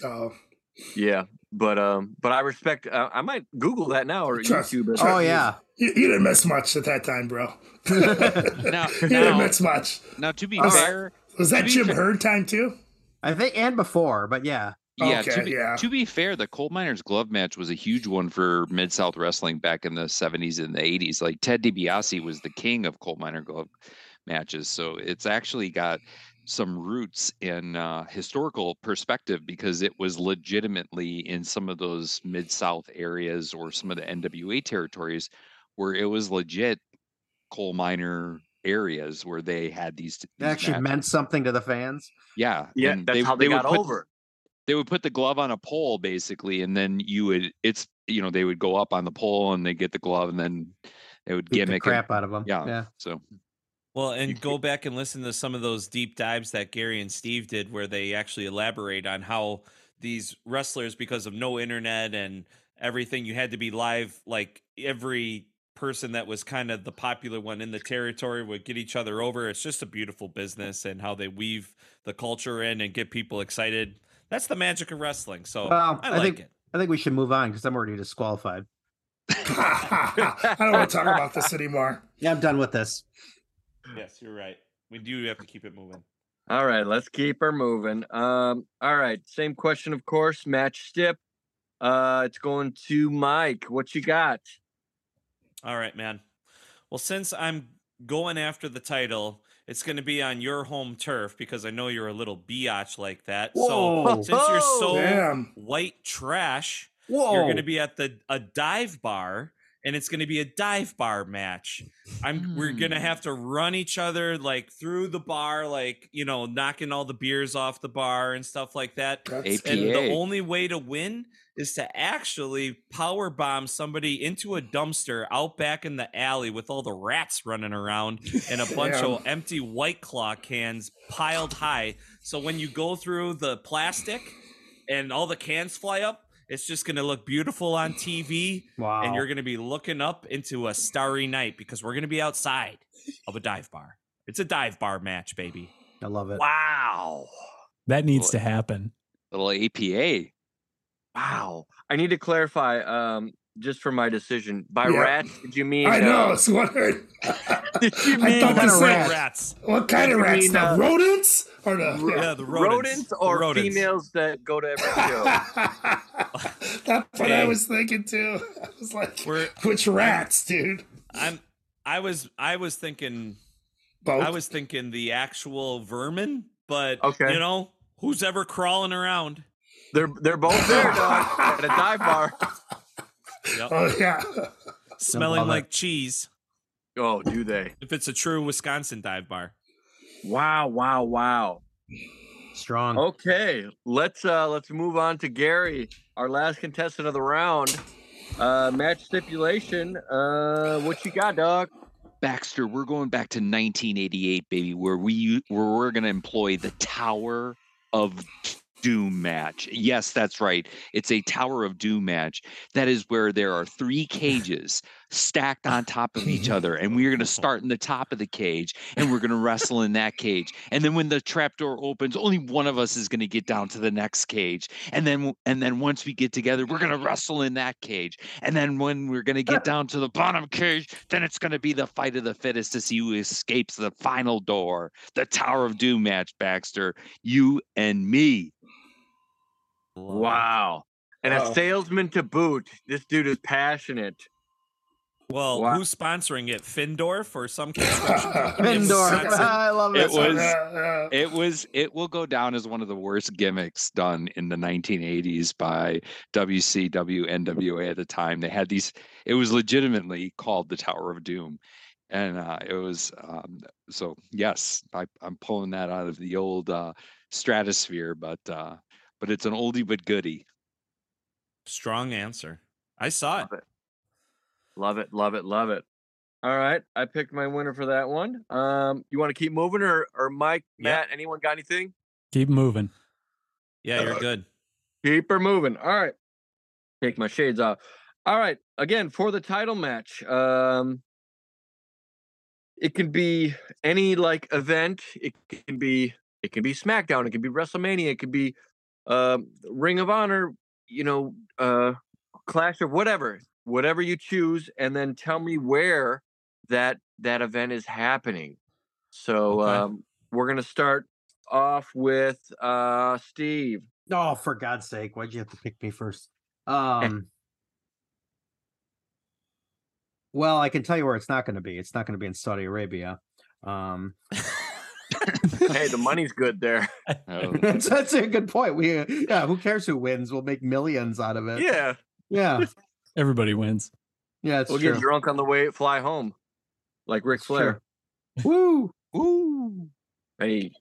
oh, yeah. But um, but I respect. Uh, I might Google that now or Trust- YouTube it. trust oh yeah. you, you didn't miss much at that time, bro. Now, you didn't miss much. now, to be All right. fair, Was that Jim fair- Herd time too? I think and before, but yeah. Yeah, to be, yeah. to be fair, the coal miners glove match was a huge one for Mid South wrestling back in the 70s and the 80s. Like Ted DiBiase was the king of coal miner glove matches, so it's actually got some roots in uh, historical perspective because it was legitimately in some of those Mid South areas or some of the NWA territories where it was legit coal miner areas where they had these. It these actually matches. meant something to the fans. Yeah, Yeah, and that's how they, would got put- over. They would put the glove on a pole basically, and then you would it's you know they would go up on the pole and they get the glove and then they would Beat the gimmick and- crap out of them. yeah, yeah. So Well, and go back and listen to some of those deep dives that Gary and Steve did, where they actually elaborate on how these wrestlers, because of no internet and everything, you had to be live. Like every person that was kind of the popular one in the territory would get each other over. It's just a beautiful business and how they weave the culture in and get people excited. That's the magic of wrestling. So Well, I I like think- it. I think we should move on because I'm already disqualified. I don't want to talk about this anymore. Yeah, I'm done with this. Yes, you're right. We do have to keep it moving. All right, let's keep her moving. Um, all right, same question, of course. Match stip. Uh, it's going to Mike. What you got? All right, man. Well, since I'm going after the title, it's going to be on your home turf because I know you're a little biatch like that. Whoa. So since you're so Damn. white trash, Whoa! you're going to be at the a dive bar and it's going to be a dive bar match. I'm we're going to Hmm. have to run each other like through the bar like, you know, knocking all the beers off the bar and stuff like that. That's- And the only way to win is to actually power bomb somebody into a dumpster out back in the alley with all the rats running around and a bunch of empty white claw cans piled high. So when you go through the plastic and all the cans fly up, it's just going to look beautiful on TV Wow. and you're going to be looking up into a starry night because we're going to be outside of a dive bar. It's a dive bar match, baby. I love it. Wow. That needs to happen. Little APA. Wow. I need to clarify, um, just for my decision. By Yeah. rats, did you mean? I know. I Uh, was wondering. did you mean I mean thought uh, the same. Rats. Rats. What kind Did of rats? mean, the uh, rodents or the? Yeah, the rodents. rodents The or rodents. females that go to every show? That's what I was thinking too. I was like, We're- which rats, dude? I'm I was I was thinking Both. I was thinking the actual vermin, but Okay. you know, who's ever crawling around? They're they're both there, dog, at a dive bar. Yep. oh yeah. Smelling love it. like cheese. Oh, do they? If it's a true Wisconsin dive bar. Wow, wow, wow. Strong. Okay, let's uh let's move on to Gary, our last contestant of the round. Uh match stipulation. Uh what you got, dog? Baxter, we're going back to 1988, baby, where we where we're going to employ the Tower of Doom match. Yes, that's right. It's a Tower of Doom match. That is where there are three cages stacked on top of each other, and we're going to start in the top of the cage, and we're going to wrestle in that cage. And then when the trapdoor opens, only one of us is going to get down to the next cage, and then and then once we get together, we're going to wrestle in that cage. And then when we're going to get down to the bottom cage, then it's going to be the fight of the fittest to see who escapes the final door. The Tower of Doom match, Baxter. You and me. Wow. And Uh-oh. a salesman to boot. This dude is passionate. Well, Wow. who's sponsoring it? Findorff or some construction company? in I love It it. was- It was it will go down as one of the worst gimmicks done in the 1980s by WCW NWA at the time. They had these it was legitimately called the Tower of Doom. And uh, it was um, so yes, I, I'm pulling that out of the old uh, stratosphere, but uh, but it's an oldie but goodie. Strong answer. I saw it. Love it, love it, love it. All right. I picked my winner for that one. Um, you want to keep moving or or Mike, Yep. Matt, anyone got anything? Keep moving. Yeah, you're good. Keep her moving. All right. Take my shades off. All right. Again, for the title match, um, it can be any like event. It can be it can be SmackDown. It can be WrestleMania. It could be um, Ring of Honor. You know, uh, Clash of whatever, whatever you choose, and then tell me where that that event is happening. So Okay. um, we're gonna start off with uh, Steve. Oh, for God's sake, why'd you have to pick me first? Um. Well, I can tell you where it's not going to be. It's not going to be in Saudi Arabia. Um, hey, the money's good there. Oh, that's, that's a good point. We, uh, yeah, who cares who wins? We'll make millions out of it. Yeah, yeah, Everybody wins. yeah. It's we'll true. get drunk on the way fly home, like Ric Flair. true. Woo. Ooh, hey,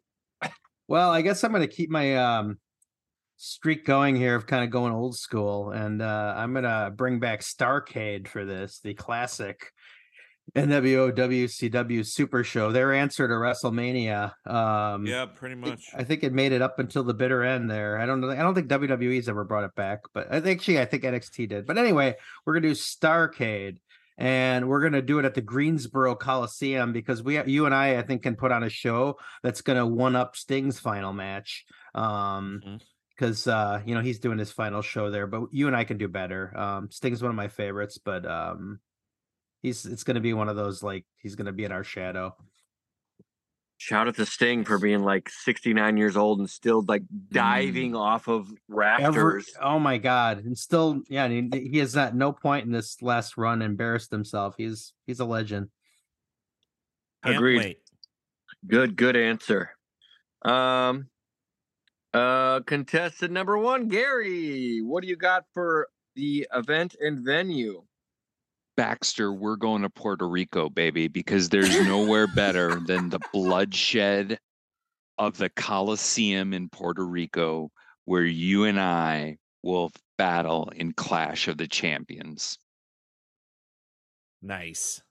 Well, I guess I'm going to keep my um streak going here of kind of going old school, and uh, I'm going to bring back Starcade for this, the classic NWO WCW Super Show. Their answer to WrestleMania. Um, Yeah, pretty much. I think it made it up until the bitter end there. I don't know. I don't think WWE's ever brought it back, but I think actually I think NXT did. But anyway, we're gonna do Starcade, and we're gonna do it at the Greensboro Coliseum because we, you and I, I think, can put on a show that's gonna one up Sting's final match. Um, Mhm. because uh, you know he's doing his final show there, but you and I can do better. Um, Sting's one of my favorites, but um, he's it's gonna be one of those like he's gonna be in our shadow. shout out to Sting for being like 69 years old and still like diving off of Ever, rafters. oh my god, and still, yeah, he, he has at no point in this last run embarrassed himself. He's he's a legend. Can't Agreed. wait. Good, good answer. Um, uh, contestant number one, Gary. What do you got for the event and venue? Baxter, we're going to Puerto Rico, baby, because there's nowhere better than the bloodshed of the Coliseum in Puerto Rico, where you and I will battle in Clash of the Champions. Nice.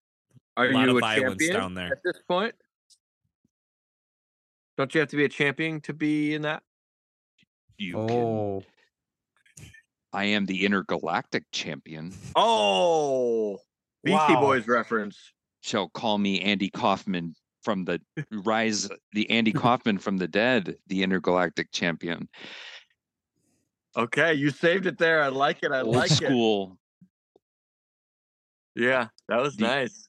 Are a lot you of a violence champion down there. at this point? Don't you have to be a champion to be in that? You Oh, can. I am the intergalactic champion. Oh, Beastie Wow. Boys reference. Shall call me Andy Kaufman from the rise, the Andy Kaufman from the dead, the intergalactic champion. Okay, you saved it there. I like it. I Old like it. school. Yeah, that was The- nice.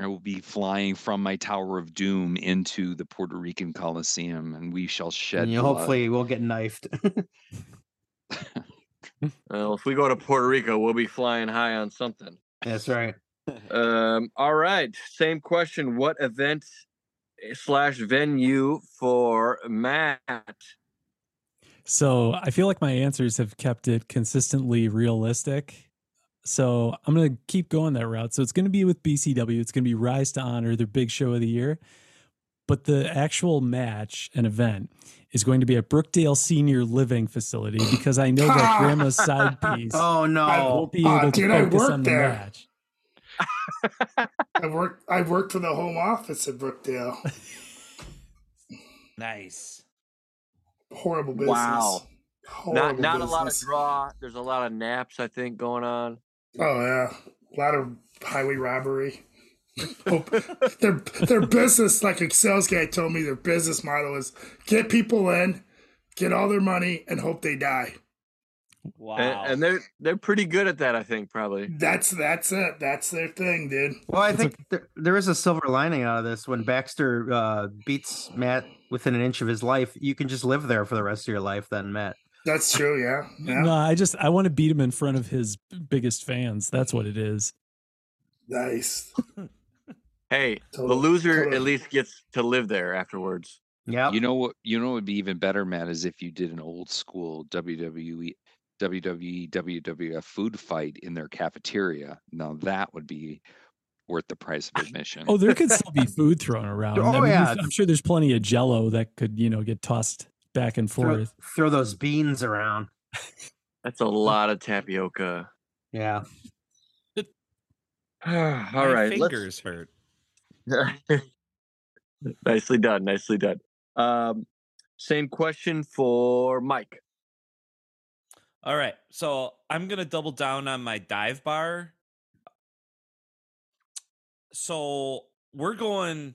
I will be flying from my Tower of Doom into the Puerto Rican Coliseum, and we shall shed. and you blood. hopefully will get knifed. Well, if we go to Puerto Rico, we'll be flying high on something. That's right. Um, all right. Same question. What event eh, slash venue for Matt? So I feel like my answers have kept it consistently realistic. So I'm going to keep going that route. So it's going to be with BCW. It's going to be Rise to Honor, their big show of the year. But the actual match and event is going to be at Brookdale Senior Living Facility because I know that Grandma's side piece Oh no! won't be Uh, able to dude, I focus worked on the there. match. I worked. I worked for the home office at Brookdale. Nice. Horrible business. Wow. Horrible Not not a lot of draw. There's a lot of naps, I think, going on. Oh yeah, a lot of highway robbery. Hope their their business, like a sales guy told me, their business model is get people in, get all their money, and hope they die. Wow. And, and they're they're pretty good at that, I think, probably. That's that's it. That's their thing, dude. Well, I think there, there is a silver lining out of this. When Baxter uh, beats Matt within an inch of his life, you can just live there for the rest of your life. Then Matt. That's true. Yeah. Yeah. No, I just I want to beat him in front of his biggest fans. That's what it is. Nice. Hey, the loser totally. at least gets to live there afterwards. Yeah. You know what? You know what would be even better, Matt, is if you did an old school WWE, WWE, WWF food fight in their cafeteria. Now that would be worth the price of admission. Oh, there could still be food thrown around. Oh, I mean, yeah. I'm sure there's plenty of Jello that could you know get tossed back and forth. throw those beans around. That's a lot of tapioca. Yeah. All My right, let's- fingers hurt. nicely done. Nicely done. Um, same question for Mike. All right. So I'm gonna double down on my dive bar. So we're going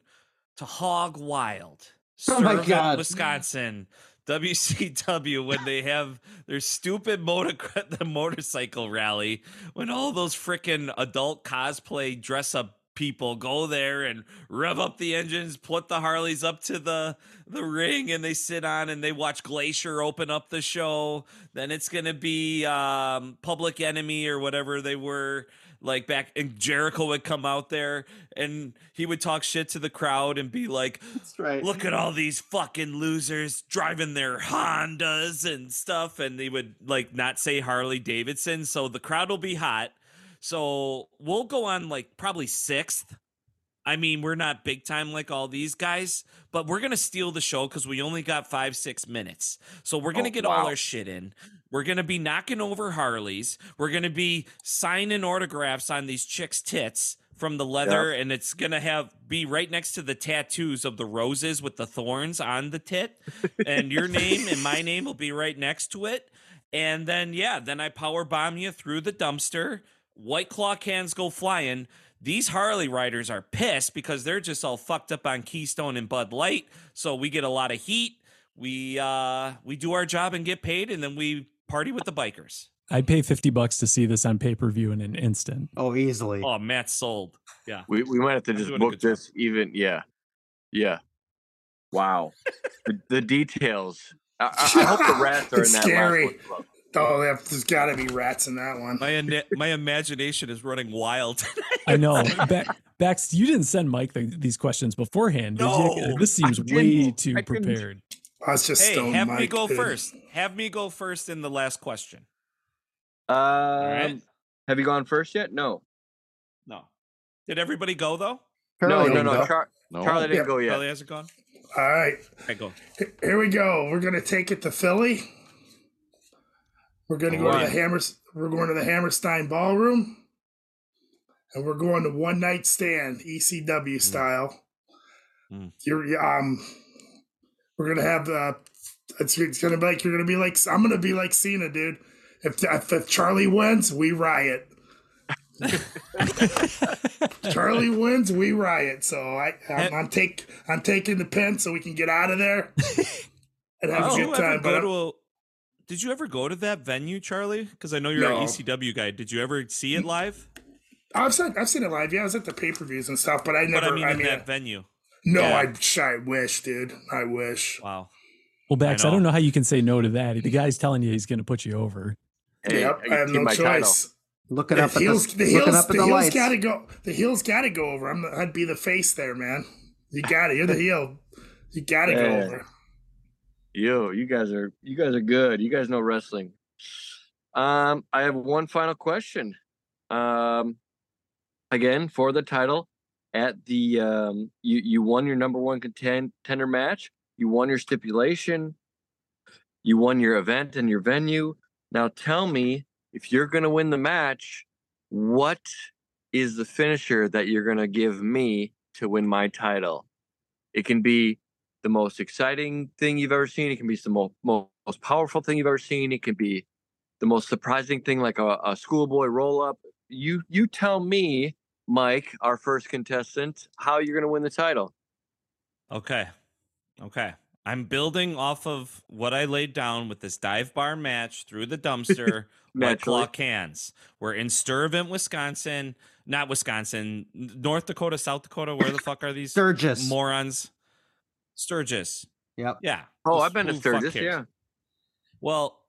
to Hog Wild, Oh my God. Wisconsin, WCW when they have their stupid motor the motorcycle rally when all those freaking adult cosplay dress up people go there and rev up the engines, put the Harleys up to the the ring and they sit on and they watch Glacier open up the show. Then it's gonna be um Public Enemy or whatever they were like back and Jericho would come out there and he would talk shit to the crowd and be like, That's right. look at all these fucking losers driving their Hondas and stuff. And they would like not say Harley Davidson. So the crowd will be hot. So we'll go on like probably sixth. I mean, we're not big time like all these guys, but we're going to steal the show because we only got five, six minutes. So we're going to Oh, get all our shit in. We're going to be knocking over Harleys. We're going to be signing autographs on these chicks' tits from the leather, and it's going to have be right next to the tattoos of the roses with the thorns on the tit. and your name and my name will be right next to it. And then, yeah, then I power bomb you through the dumpster. White claw cans go flying. These Harley riders are pissed because they're just all fucked up on Keystone and Bud Light. So we get a lot of heat. We uh we do our job and get paid, and then we party with the bikers. I'd pay fifty bucks to see this on pay per view in an instant. Oh, easily. Oh, Matt's sold. Yeah. We we might have to I'm just book good job. this even. Yeah, yeah. Wow, the, the details. I, I I hope the rats are in that scary. last one. As well. Oh, there- there's got to be rats in that one. My ina- my imagination is running wild. I know. Ba- Bax, you didn't send Mike the, these questions beforehand, did you? No, This seems way too I prepared. I was just hey, stone have me go dude. first. Have me go first in the last question. Um, right. Have you gone first yet? No. No. Did everybody go though? no, Charlie no, no. didn't. Char- No. Charlie didn't Yeah. go yet. Charlie hasn't gone. All right, Okay, go. here we go. We're gonna take it to Philly. We're gonna go to the Hammers. We're going to the Hammerstein Ballroom, and we're going to one night stand, ECW style. Mm. You're um, we're gonna have the. It's, it's gonna be like you're gonna be like I'm gonna be like Cena, dude. If if, if Charlie wins, we riot. Charlie wins, we riot. So I, I'm, I'm take I'm taking the pen so we can get out of there and have Did a good time. But to? Did you ever go to that venue, Charlie? Because I know you're No. an ECW guy. Did you ever see it live? I've seen I've seen it live. Yeah, I was at the pay per views and stuff, but I never. but I mean, I in mean, that venue. no, yeah. I I wish, dude. I wish. Wow. Well, Bax, I, know. don't know how you can say no to that. The guy's telling you he's going to put you over. Hey, yep, I I have no my title. choice. Looking The up at heels, the, the looking heels, the the, heels gotta go. The heels gotta go over. I'm. The, I'd be the face there, man. You got it. You're the heel. You gotta go over. Yo, you guys are you guys are good. You guys know wrestling. Um, I have one final question. Um, again for the title at the um, you you won your number one contend contender match. You won your stipulation. You won your event and your venue. Now tell me if you're gonna win the match, what is the finisher that you're gonna give me to win my title? It can be the most exciting thing you've ever seen. It can be the most, most, most powerful thing you've ever seen. It can be the most surprising thing, like a, a schoolboy roll up. You you tell me, Mike, our first contestant, how you're going to win the title. Okay. Okay. I'm building off of what I laid down with this dive bar match through the dumpster, White Claw cans. We're in Sturvant, Wisconsin. Not Wisconsin, North Dakota, South Dakota. Where the fuck are these Sturgis. morons? Sturgis. Yep. Yeah. Oh, Who's- I've been to who the fuck Sturgis. Yeah. Well,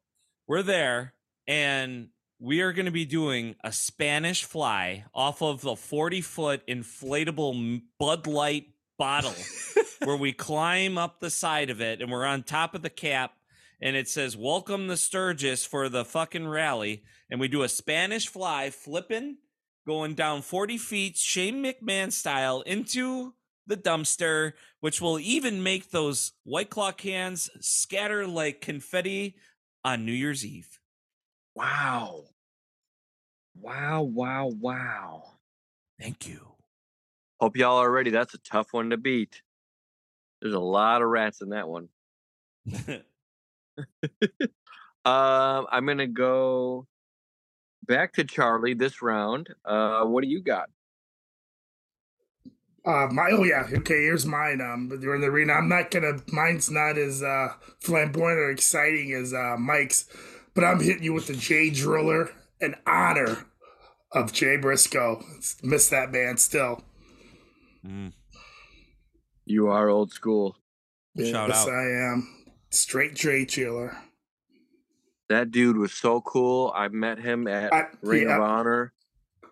we're there and we are going to be doing a Spanish fly off of the 40 foot inflatable Bud Light bottle where we climb up the side of it and we're on top of the cap and it says, Welcome the Sturgis for the fucking rally. And we do a Spanish fly flipping, going down 40 feet, Shane McMahon style, into the dumpster, which will even make those White Claw cans scatter like confetti on New Year's Eve. Wow. Wow. Wow. Wow. Thank you. Hope y'all are ready. That's a tough one to beat. There's a lot of rats in that one. Um, I'm gonna go back to Charlie this round. Uh, what do you got? Uh, my oh yeah, okay. Here's mine. Um, but during the arena, I'm not gonna. Mine's not as uh flamboyant or exciting as uh Mike's, but I'm hitting you with the Jay Driller in honor of Jay Briscoe. Miss that man still. Mm. You are old school. Shout yes, out. I am straight Jay Driller. That dude was so cool. I met him at I- Ring yeah. of Honor.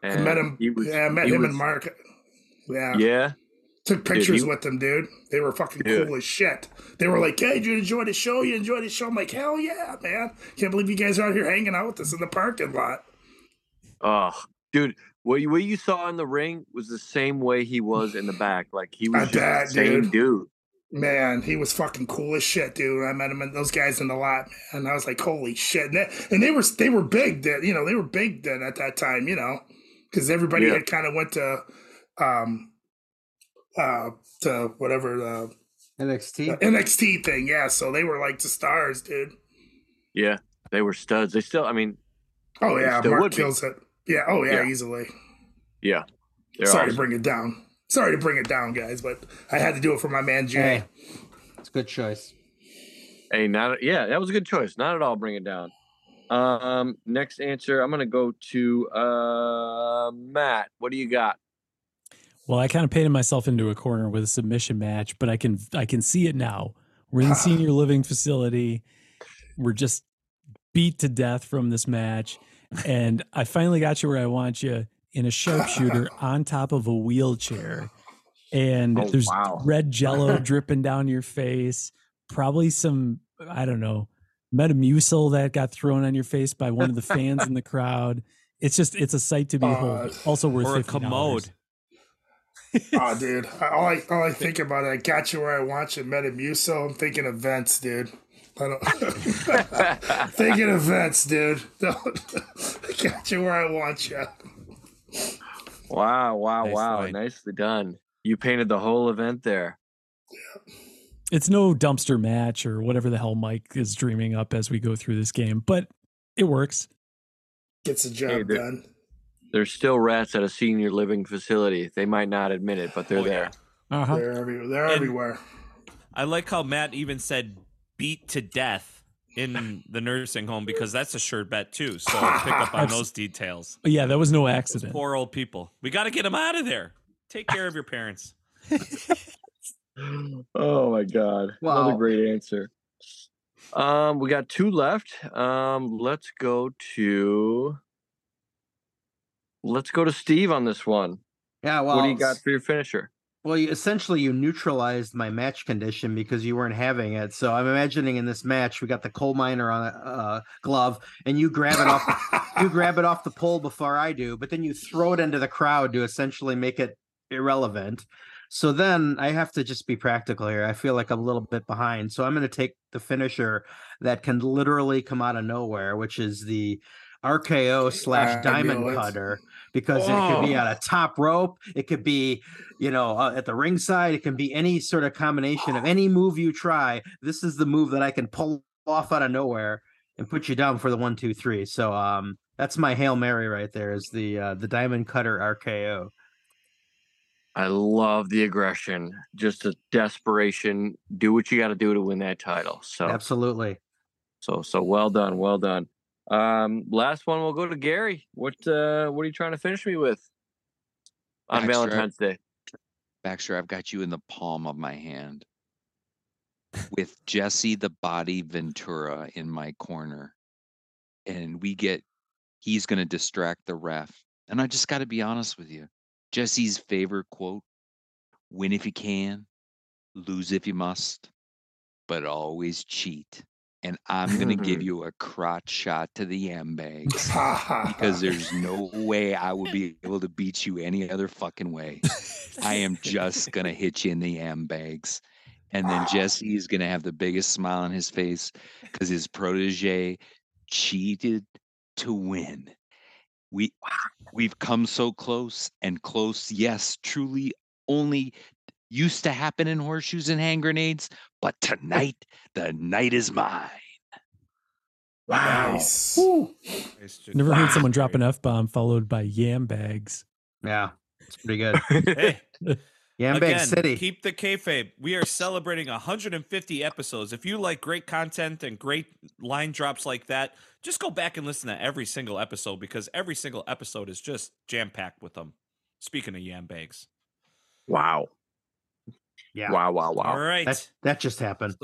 I met him. He was, yeah, I met him was- and Mark. Yeah, Yeah, took Dude, pictures he- with them, dude. They were fucking Dude. cool as shit. They were like, "Hey, you enjoy the show? You enjoyed the show?" I'm like, "Hell yeah, man! Can't believe you guys are out here hanging out with us in the parking lot." Oh, dude, what you, what you saw in the ring was the same way he was in the back. Like he was bet, the same dude. dude. Man, he was fucking cool as shit, dude. I met him and those guys in the lot, man. I was like, holy shit! And they, and they were they were big, then you know, they were big then at that time, you know, because everybody Yeah. had kind of went to, um, uh, to whatever the, NXT. the NXT thing, yeah. So they were like the stars, dude. Yeah, they were studs. They still, I mean, Oh yeah, still Mark would be. kills it. Yeah. Oh yeah, Yeah. easily. yeah, they're Sorry awesome. to bring it down. Sorry to bring it down, guys, but I had to do it for my man Jay. Hey, it's a good choice. Hey, not yeah, that was a good choice. Not at all. Bring it down. Um, next answer, I'm gonna go to uh Matt. What do you got? Well, I kind of painted myself into a corner with a submission match, but I can I can see it now. We're in the senior living facility. We're just beat to death from this match, and I finally got you where I want you in a sharpshooter on top of a wheelchair, and Oh, there's wow. red Jello dripping down your face. Probably some I don't know Metamucil that got thrown on your face by one of the fans in the crowd. It's just it's a sight to behold. Uh, also worth or a $50. commode. Oh, dude. I- All I, all I think about it, I got you where I want you, Metamucil. I'm thinking events, dude. I don't thinking events, dude. Don't, I got you where I want you. Wow, wow, Nice wow. line. Nicely done. You painted the whole event there. It's no dumpster match or whatever the hell Mike is dreaming up as we go through this game, but it works. Gets the job Hey, dude. done. There's still rats at a senior living facility. They might not admit it, but they're Oh, there. yeah. Uh-huh. They're, every, they're And- everywhere. I like how Matt even said beat to death in the nursing home because that's a sure bet too. So pick up on those details. Yeah, that was no Those accident. poor old people. We got to get them out of there. Take care of your parents. Oh my god. Another great answer. Um, we got two left. Um, let's go to let's go to Steve on this one. Yeah, well, what do you got for your finisher? Well, you, essentially, you neutralized my match condition because you weren't having it. So I'm imagining in this match, we got the coal miner on a uh, glove, and you grab it off. you grab it off the pole before I do, but then you throw it into the crowd to essentially make it irrelevant. So then I have to just be practical here. I feel like I'm a little bit behind. So I'm going to take the finisher that can literally come out of nowhere, which is the RKO slash knew diamond it. cutter because it could be Oh. on a top rope. It could be, you know, uh, at the ringside. It can be any sort of combination of any move you try. This is the move that I can pull off out of nowhere and put you down for the one, two, three. So um, that's my hail mary right there. Is the uh, the diamond cutter RKO. I love the aggression, just a desperation. Do what you got to do to win that title. So, Absolutely. so, so well done, well done. Um, last one, we'll go to Gary. What, uh, what are you trying to finish me with on Baxter, Valentine's Day? Baxter, I've got you in the palm of my hand with Jesse the Body Ventura in my corner. And we get, he's going to distract the ref. And I just got to be honest with you. Jesse's favorite quote win if you can, lose if you must, but always cheat. And I'm going to give you a crotch shot to the yam bags because there's no way I would be able to beat you any other fucking way. I am just gonna hit you in the yam bags. And then ah. Jesse is gonna have the biggest smile on his face because his protege cheated to win. We we've come so close and close, yes, truly only used to happen in horseshoes and hand grenades, but tonight the night is mine. Nice. Never heard someone drop an F bomb followed by yam bags. Yeah, it's pretty good. Hey, Yambag again, City. keep the kayfabe. We are celebrating 150 episodes. If you like great content and great line drops like that, just go back and listen to every single episode because every single episode is just jam packed with them. Speaking of yam bags. Wow. Yeah. Wow, wow, wow. All right. That that just happened.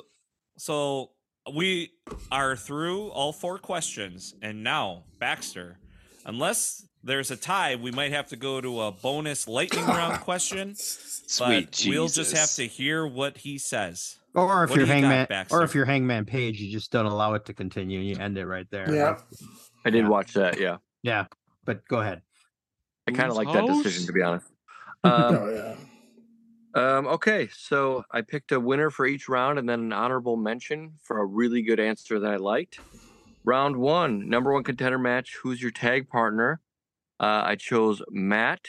So we are through all four questions, and now Baxter, unless there's a tie, we might have to go to a bonus lightning round question. Sweet but we'll just have to hear what he says. Or if What do you're you got, hangman, Baxter? or if you're hangman page, you just don't allow it to continue. And you end it right there. Yeah. I did Yeah. watch that. Yeah. Yeah. But go ahead. I kind of Who's like that decision, to be honest. Um, Oh yeah. Um, okay, so I picked a winner for each round and then an honorable mention for a really good answer that I liked. Round one, number one contender match. Who's your tag partner? Uh, I chose Matt.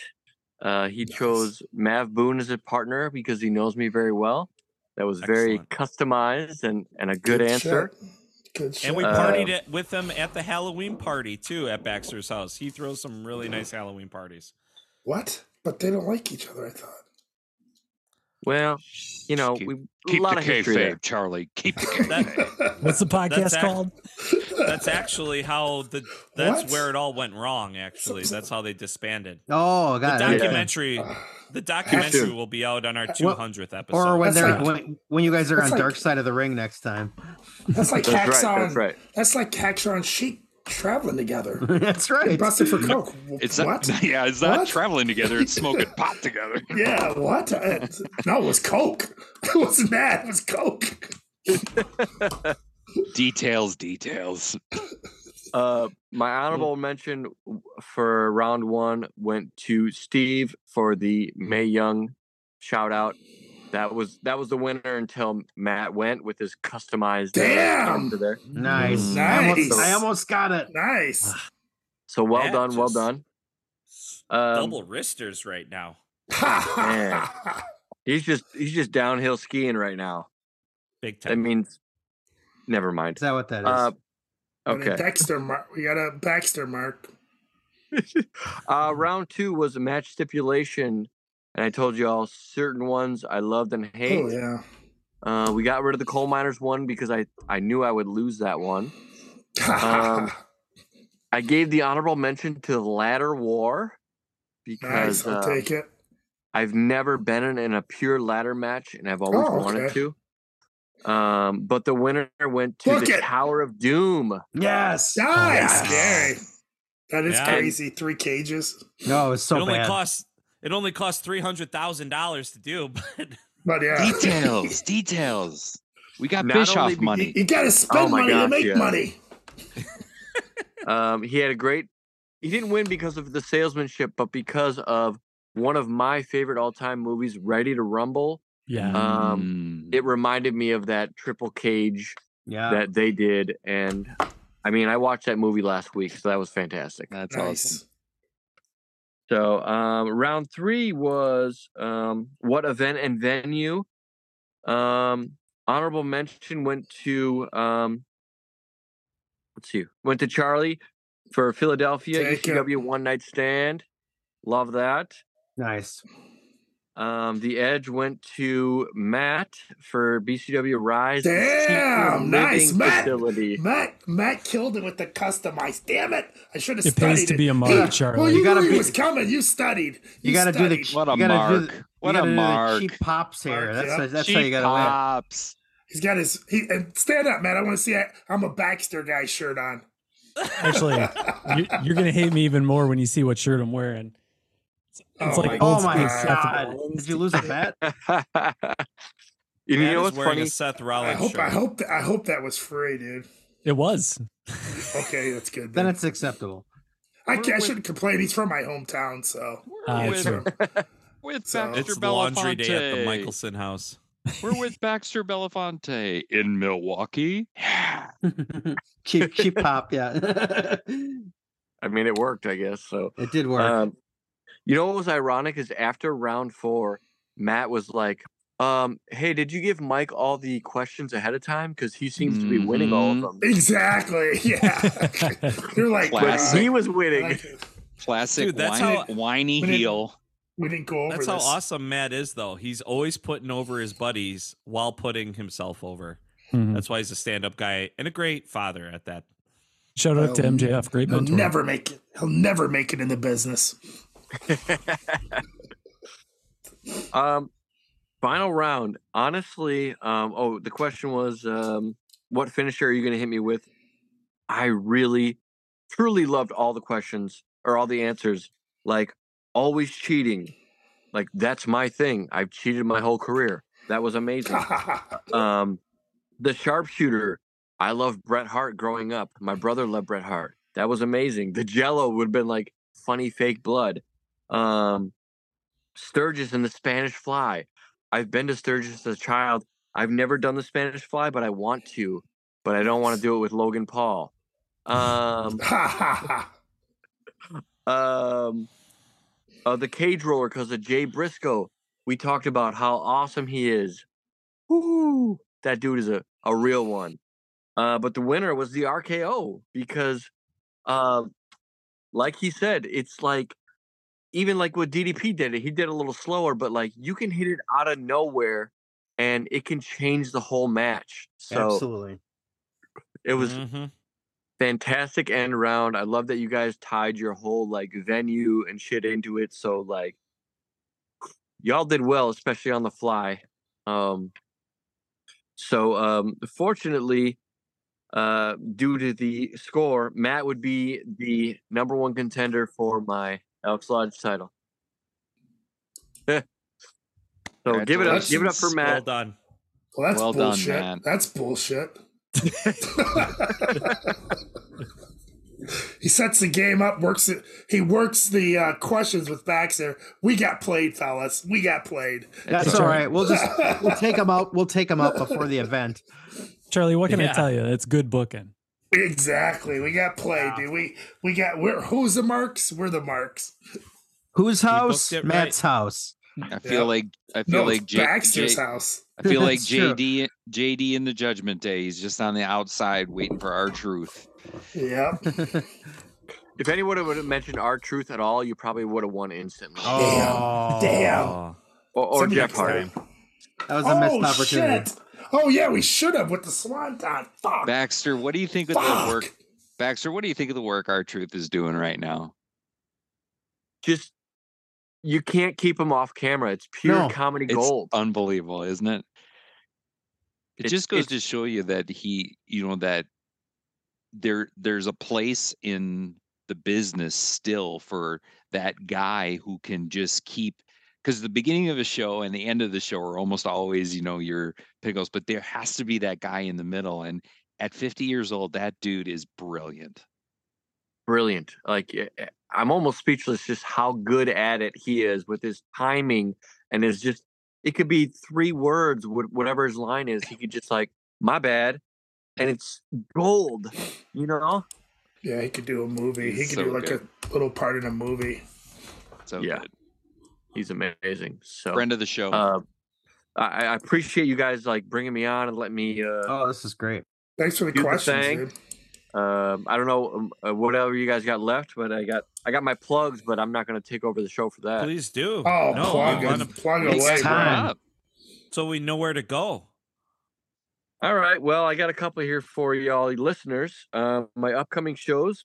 Uh, he Nice. chose Mav Boone as a partner because he knows me very well. That was very Excellent. customized and, and a good, answer. shit. Good shit. And we Uh, partied it with him at the Halloween party too at Baxter's house. He throws some really nice Halloween parties. what? But they don't like each other. I thought. Well, you know, Keep- we a Keep lot the of history there. Charlie. Keep the kayfabe. That, What's the podcast That's act- called? that's actually how the that's What? where it all went wrong. Actually, that's how they disbanded. Oh The god. okay. documentary, the documentary will be out on our 200th episode. Or when That's they're like- when, when you guys are on like- Dark Side of the Ring next time. That's like That's Hacksaw. right. That's right. That's like Hacksaw and Sheik traveling together. That's right. They right. busted for coke. It's what? not, yeah, it's not What? traveling together. It's smoking pot together. Yeah, what? Uh, no, it was coke. It wasn't that. It was coke. Details, details. Uh, my honorable mention for round one went to Steve for the Mae Young shout out. That was that was the winner until Matt went with his customized. uh, Damn! there. Nice. I, almost, I almost got it. Nice. So well Matt done, well done. Um, Double wristers right now. Man. He's just he's just downhill skiing right now. Big time. That means never mind. Is that what that is? Uh, a okay. Dexter mark. We got a Baxter mark. Uh, round two was a match stipulation, and I told you all certain ones I loved and hate. Oh yeah. Uh, we got rid of the coal miners one because I I knew I would lose that one. Um, I gave the honorable mention to the ladder war because nice. I'll uh, take it. I've never been in, in a pure ladder match, and I've always Oh, wanted okay. to. Um, but the winner went to Book the it. Tower of Doom. yes. Nice, Yes. Gary. That is Yeah. crazy. Three cages. No, it's so it only bad. costs it only costs three hundred thousand dollars to do, but But yeah. Details, details. We got Not Bischoff be- money. You gotta spend Oh my money to gosh, make yeah. money. Um, he had a great. He didn't win because of the salesmanship, but because of one of my favorite all-time movies, Ready to Rumble. Yeah. Um, Mm. It reminded me of that triple cage Yeah. that they did, and I mean, I watched that movie last week, so that was fantastic. That's awesome. So um, round three was um, what event and venue. Um, honorable mention went to um, let's see, went to Charlie for Philadelphia Take it. ECW One Night Stand. Love that. nice. Um, the Edge went to Matt for BCW Rise. Damn, nice, Living Matt. Facility. Matt Matt killed it with the customized. Damn it! I should have It studied pays to it. be a mark, Yeah. Charlie. Well, you, You gotta knew be- he was coming. You studied. You, got to do the. What a you gotta do mark. the- What a gotta do the mark. cheap pops here. Mark, That's yeah. that's how you got to win. pops. He's got his. He and stand up, man. I want to see. I, I'm a Baxter guy shirt on. Actually, you, you're gonna hate me even more when you see what shirt I'm wearing. It's, it's Oh like my Oh my school god! Did you lose a bet? you Matt know is what's wearing funny? a Seth I Rollins hope. shirt. I hope. That, I hope that was free, dude. It was. Okay, that's good. then Then it's acceptable. I, can't, I shouldn't complain. He's from my hometown, so Uh, with, true. with So- Baxter it's laundry day at the Belafonte. Michelson house. We're with Baxter Belafonte in Milwaukee. Yeah. cheap cheap pop. Yeah, I mean, it worked, I guess. So it did work. Um, you know what was ironic is after round four, Matt was like, um, "Hey, did you give Mike all the questions ahead of time? Because he seems to be winning all of Mhm. them." exactly. Yeah, you're like, But Classic. he was winning. like, Classic Dude, that's whiny, how- whiny when heel. we didn't go over That's how awesome Matt is, though. He's always putting over his buddies while putting himself over. Mhm. That's why he's a stand-up guy and a great father at that. Shout out to Well, MJF, great man. He'll never make it. He'll never make it in the business. Um, final round. Honestly, um, oh, the question was, um, what finisher are you going to hit me with? I really, truly loved all the questions or all the answers. Like always cheating. Like that's my thing. I've cheated my whole career. That was amazing. um, the sharpshooter. I loved Bret Hart growing up. My brother loved Bret Hart. That was amazing. The Jello would have been like funny fake blood. Um, Sturgis and the Spanish Fly. I've been to Sturgis as a child. I've never done the Spanish Fly, but I want to. But I don't want to do it with Logan Paul. Um, um, uh, the Jay Driller because of Jay Briscoe. We talked about how awesome he is. Woo! That dude is a, a real one. Uh, but the winner was the RKO because, uh, like he said, it's like even like what DDP did it. He did a little slower, but like you can hit it out of nowhere, and it can change the whole match. So Absolutely. it was Mhm. fantastic end round. I love that you guys tied your whole like venue and shit into it. So like y'all did well, especially on the fly. Um so um fortunately uh due to the score, Matt would be the number one contender for my Elks Lodge title. so give it up, give it up for Congratulations. Well Matt. done. well, that's Well done, bullshit. man. That's bullshit. He sets the game up, works it. He works the uh, questions with Baxter. We got played, fellas. We got played. That's all right. We'll just we'll take them out. We'll take them out before the event. Charlie, what can I Yeah. tell you? It's good booking. Exactly. We got played, dude. We we got we're who's the marks? We're the marks. Whose house? it Matt's house. I feel Yep. like I feel No, like it's J- Baxter's J- house. I feel like That's true. JD JD in the Judgment Day. He's just on the outside waiting for R-Truth. Yep. If anyone would have mentioned R-Truth at all, you probably would have won instantly. Oh, Damn. Oh, or or Jeff Hardy. That was a oh, missed Oh opportunity. shit. Oh yeah, we should have with the swanton. Fuck. Baxter, what do you think of the work? Baxter, what do you think of the work R-Truth is doing right now? Just you can't keep him off camera. It's pure No. comedy It's gold. unbelievable, isn't it? It It's- just goes to show you that he, you know, that there there's a place in the business still for that guy who can just keep because the beginning of a show and the end of the show are almost always, you know, your pickles, but there has to be that guy in the middle. And at 50 years old, that dude is brilliant. brilliant. Like eh, eh, I'm almost speechless just how good at it he is with his timing and his just it could be three words whatever his line is he could just like my bad and it's gold you know Yeah, he could do a movie. He could so do like good. a little part in a movie. So Yeah. good. He's amazing so Friend of the show. uh, I, I appreciate you guys like bringing me on and letting me uh Oh, this is great. Thanks for the Do the questions, thing. dude. um I don't know um, uh, whatever you guys got left but I got I got my plugs but I'm not going to take over the show for that please do. Oh, no, plug, we it, wanna- plug It's away, time. so we know where to go. All right. Well, I got a couple here for y'all listeners. Uh, my upcoming shows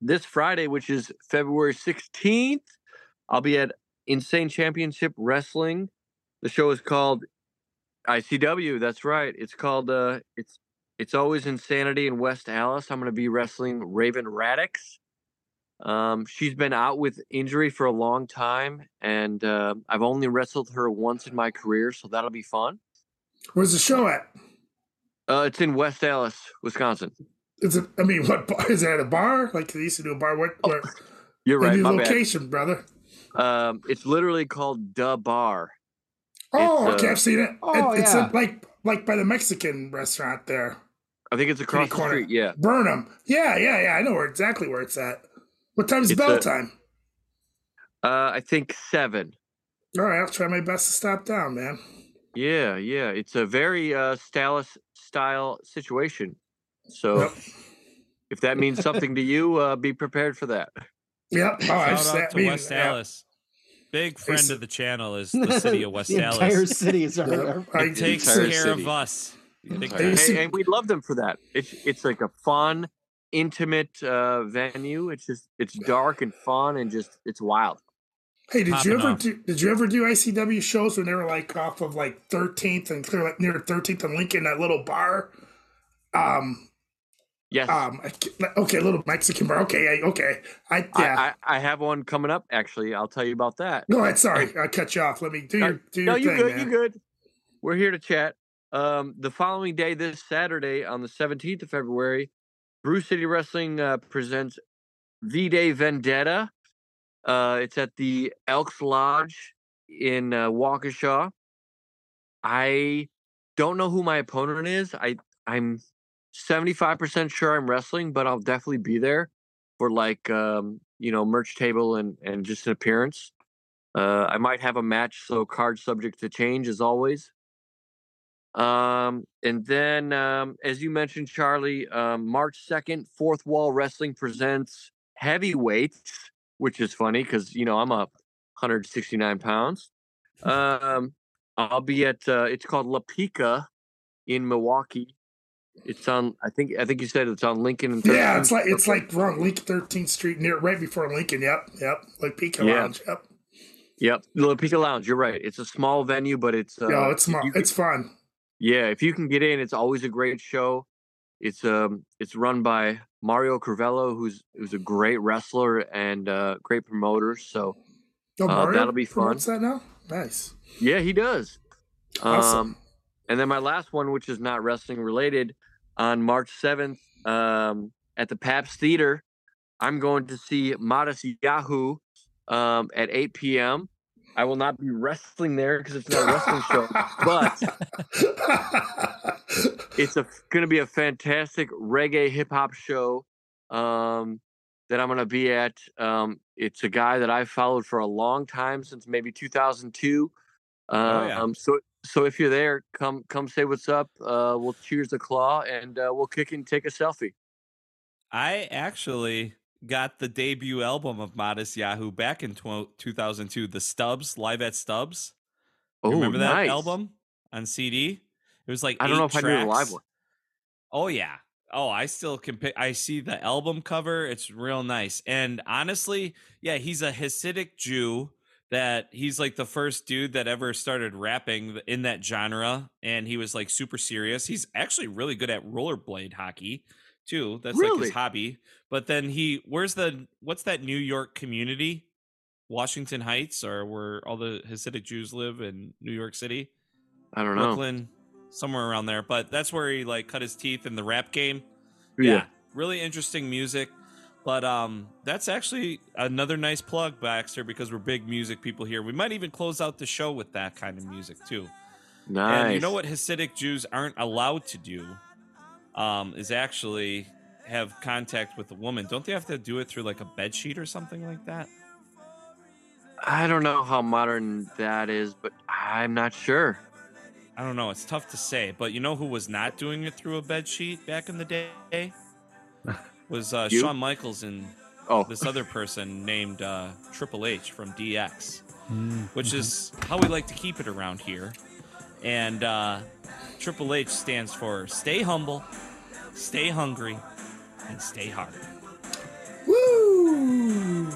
this Friday, which is February 16th, I'll be at Insane Championship Wrestling. The show is called ICW. That's right. It's called uh it's it's always insanity in West Allis. I'm going to be wrestling Raven Radix. Um, she's been out with injury for a long time, and uh, I've only wrestled her once in my career, so that'll be fun. Where's the show at? Uh, it's in West Allis, Wisconsin. Is it? I mean, what bar, is it at a bar? Like they used to do a bar. What? Where, You're right. bad. location, brother. Um, it's literally called Da Bar. Oh, It's, okay, uh, I've seen it. It- Oh, it's yeah. a, like like by the Mexican restaurant there, I think it's across the corner. street. Yeah. Burnham. Yeah, yeah, yeah. I know where exactly where it's at. What time's It's bell a- time? Uh, I think seven. All right, I'll try my best to stop down, man. Yeah, yeah. It's a very uh stylus style situation. So Yep. if that means something to you, uh, be prepared for that. Yep. Oh, I Shout just, out to mean, West yeah. Allis. Big friend It's- of the channel is the city of West the Allis. entire city is our. Yeah, I- It takes entire care city. of us. The Big entire- time. They see- And, and we love them for that. It's it's like a fun, intimate uh venue. It's just it's dark and fun and just it's wild. Hey, did Popping you ever off. do? Did you ever do ICW shows when they were like off of like 13th and clear like near 13th and Lincoln, that little bar? Um, Yes. um, okay, little Mexican bar. Okay, I, okay, I yeah. I, I, I have one coming up actually. I'll tell you about that. Go ahead. Sorry, I cut you off. Let me do No, your do your no, you good. man. You good. We're here to chat. Um, the following day, this Saturday, on the 17th of February, Brew City Wrestling uh, presents V Day Vendetta. Uh, it's at the Elks Lodge in uh, Waukesha. I don't know who my opponent is. I I'm 75% sure I'm wrestling, but I'll definitely be there for like um, you know merch table and and just an appearance. Uh, I might have a match, so card subject to change as always. Um, and then, um, as you mentioned, Charlie, um, March 2nd, Fourth Wall Wrestling presents Heavyweights, which is funny because, you know, I'm up 169 pounds. Um, I'll be at, uh, it's called La Pica in Milwaukee. It's on, I think, I think you said it's on Lincoln and Yeah, it's like it's like wrong Lincoln 13th Street near right before Lincoln. Yep, yep. Like Pico Yeah. Lounge. Yep. Yep, the La Pica Lounge. You're right. It's a small venue, but it's uh, Yo, it's small. can- It's fun. Yeah, if you can get in, it's always a great show. It's um it's run by Mario Crivello, who's who's a great wrestler and uh, great promoter. So Oh, Uh, that'll be fun. promotes that now. Nice. yeah, he does. Awesome. Um, and then my last one, which is not wrestling related, on March seventh, um, at the Pabst Theater I'm going to see Modest Yahoo um, at 8 p.m. I will not be wrestling there because it's not a wrestling show, but it's going to be a fantastic reggae hip hop show um, that I'm going to be at. Um, it's a guy that I've followed for a long time since maybe 2002. Um, Oh, yeah. so so if you're there, come come say what's up. Uh, we'll cheers the claw and uh, we'll kick and take a selfie. I actually got the debut album of Matisyahu back in tw- 2002, the Stubbs, live at Stubbs. You Oh, remember that nice. album on CD? It was like I don't know if I knew the live one. Oh yeah. Oh, I still can pick. I see the album cover. It's real nice. And honestly, yeah, he's a Hasidic Jew. That he's like the first dude that ever started rapping in that genre, and he was like super serious. He's actually really good at rollerblade hockey too. That's like his hobby. But then he, where's the what's that New York community? Washington Heights, or where all the Hasidic Jews live in New York City? I don't know. Brooklyn, somewhere around there. But that's where he like cut his teeth in the rap game. Yeah. Yeah, really interesting music. But um, that's actually another nice plug, Baxter, because we're big music people here. We might even close out the show with that kind of music too. Nice. And you know what Hasidic Jews aren't allowed to do um, is actually have contact with a woman. Don't they have to do it through like a bed sheet or something like that? I don't know how modern that is, but I'm not sure. I don't know. It's tough to say, but you know who was not doing it through a bed sheet back in the day? Was uh, You? Shawn Michaels and Oh. this other person named uh, Triple H from DX, Mm, which mhm. is how we like to keep it around here. And uh, Triple H stands for stay humble, stay hungry, and stay hard. Woo!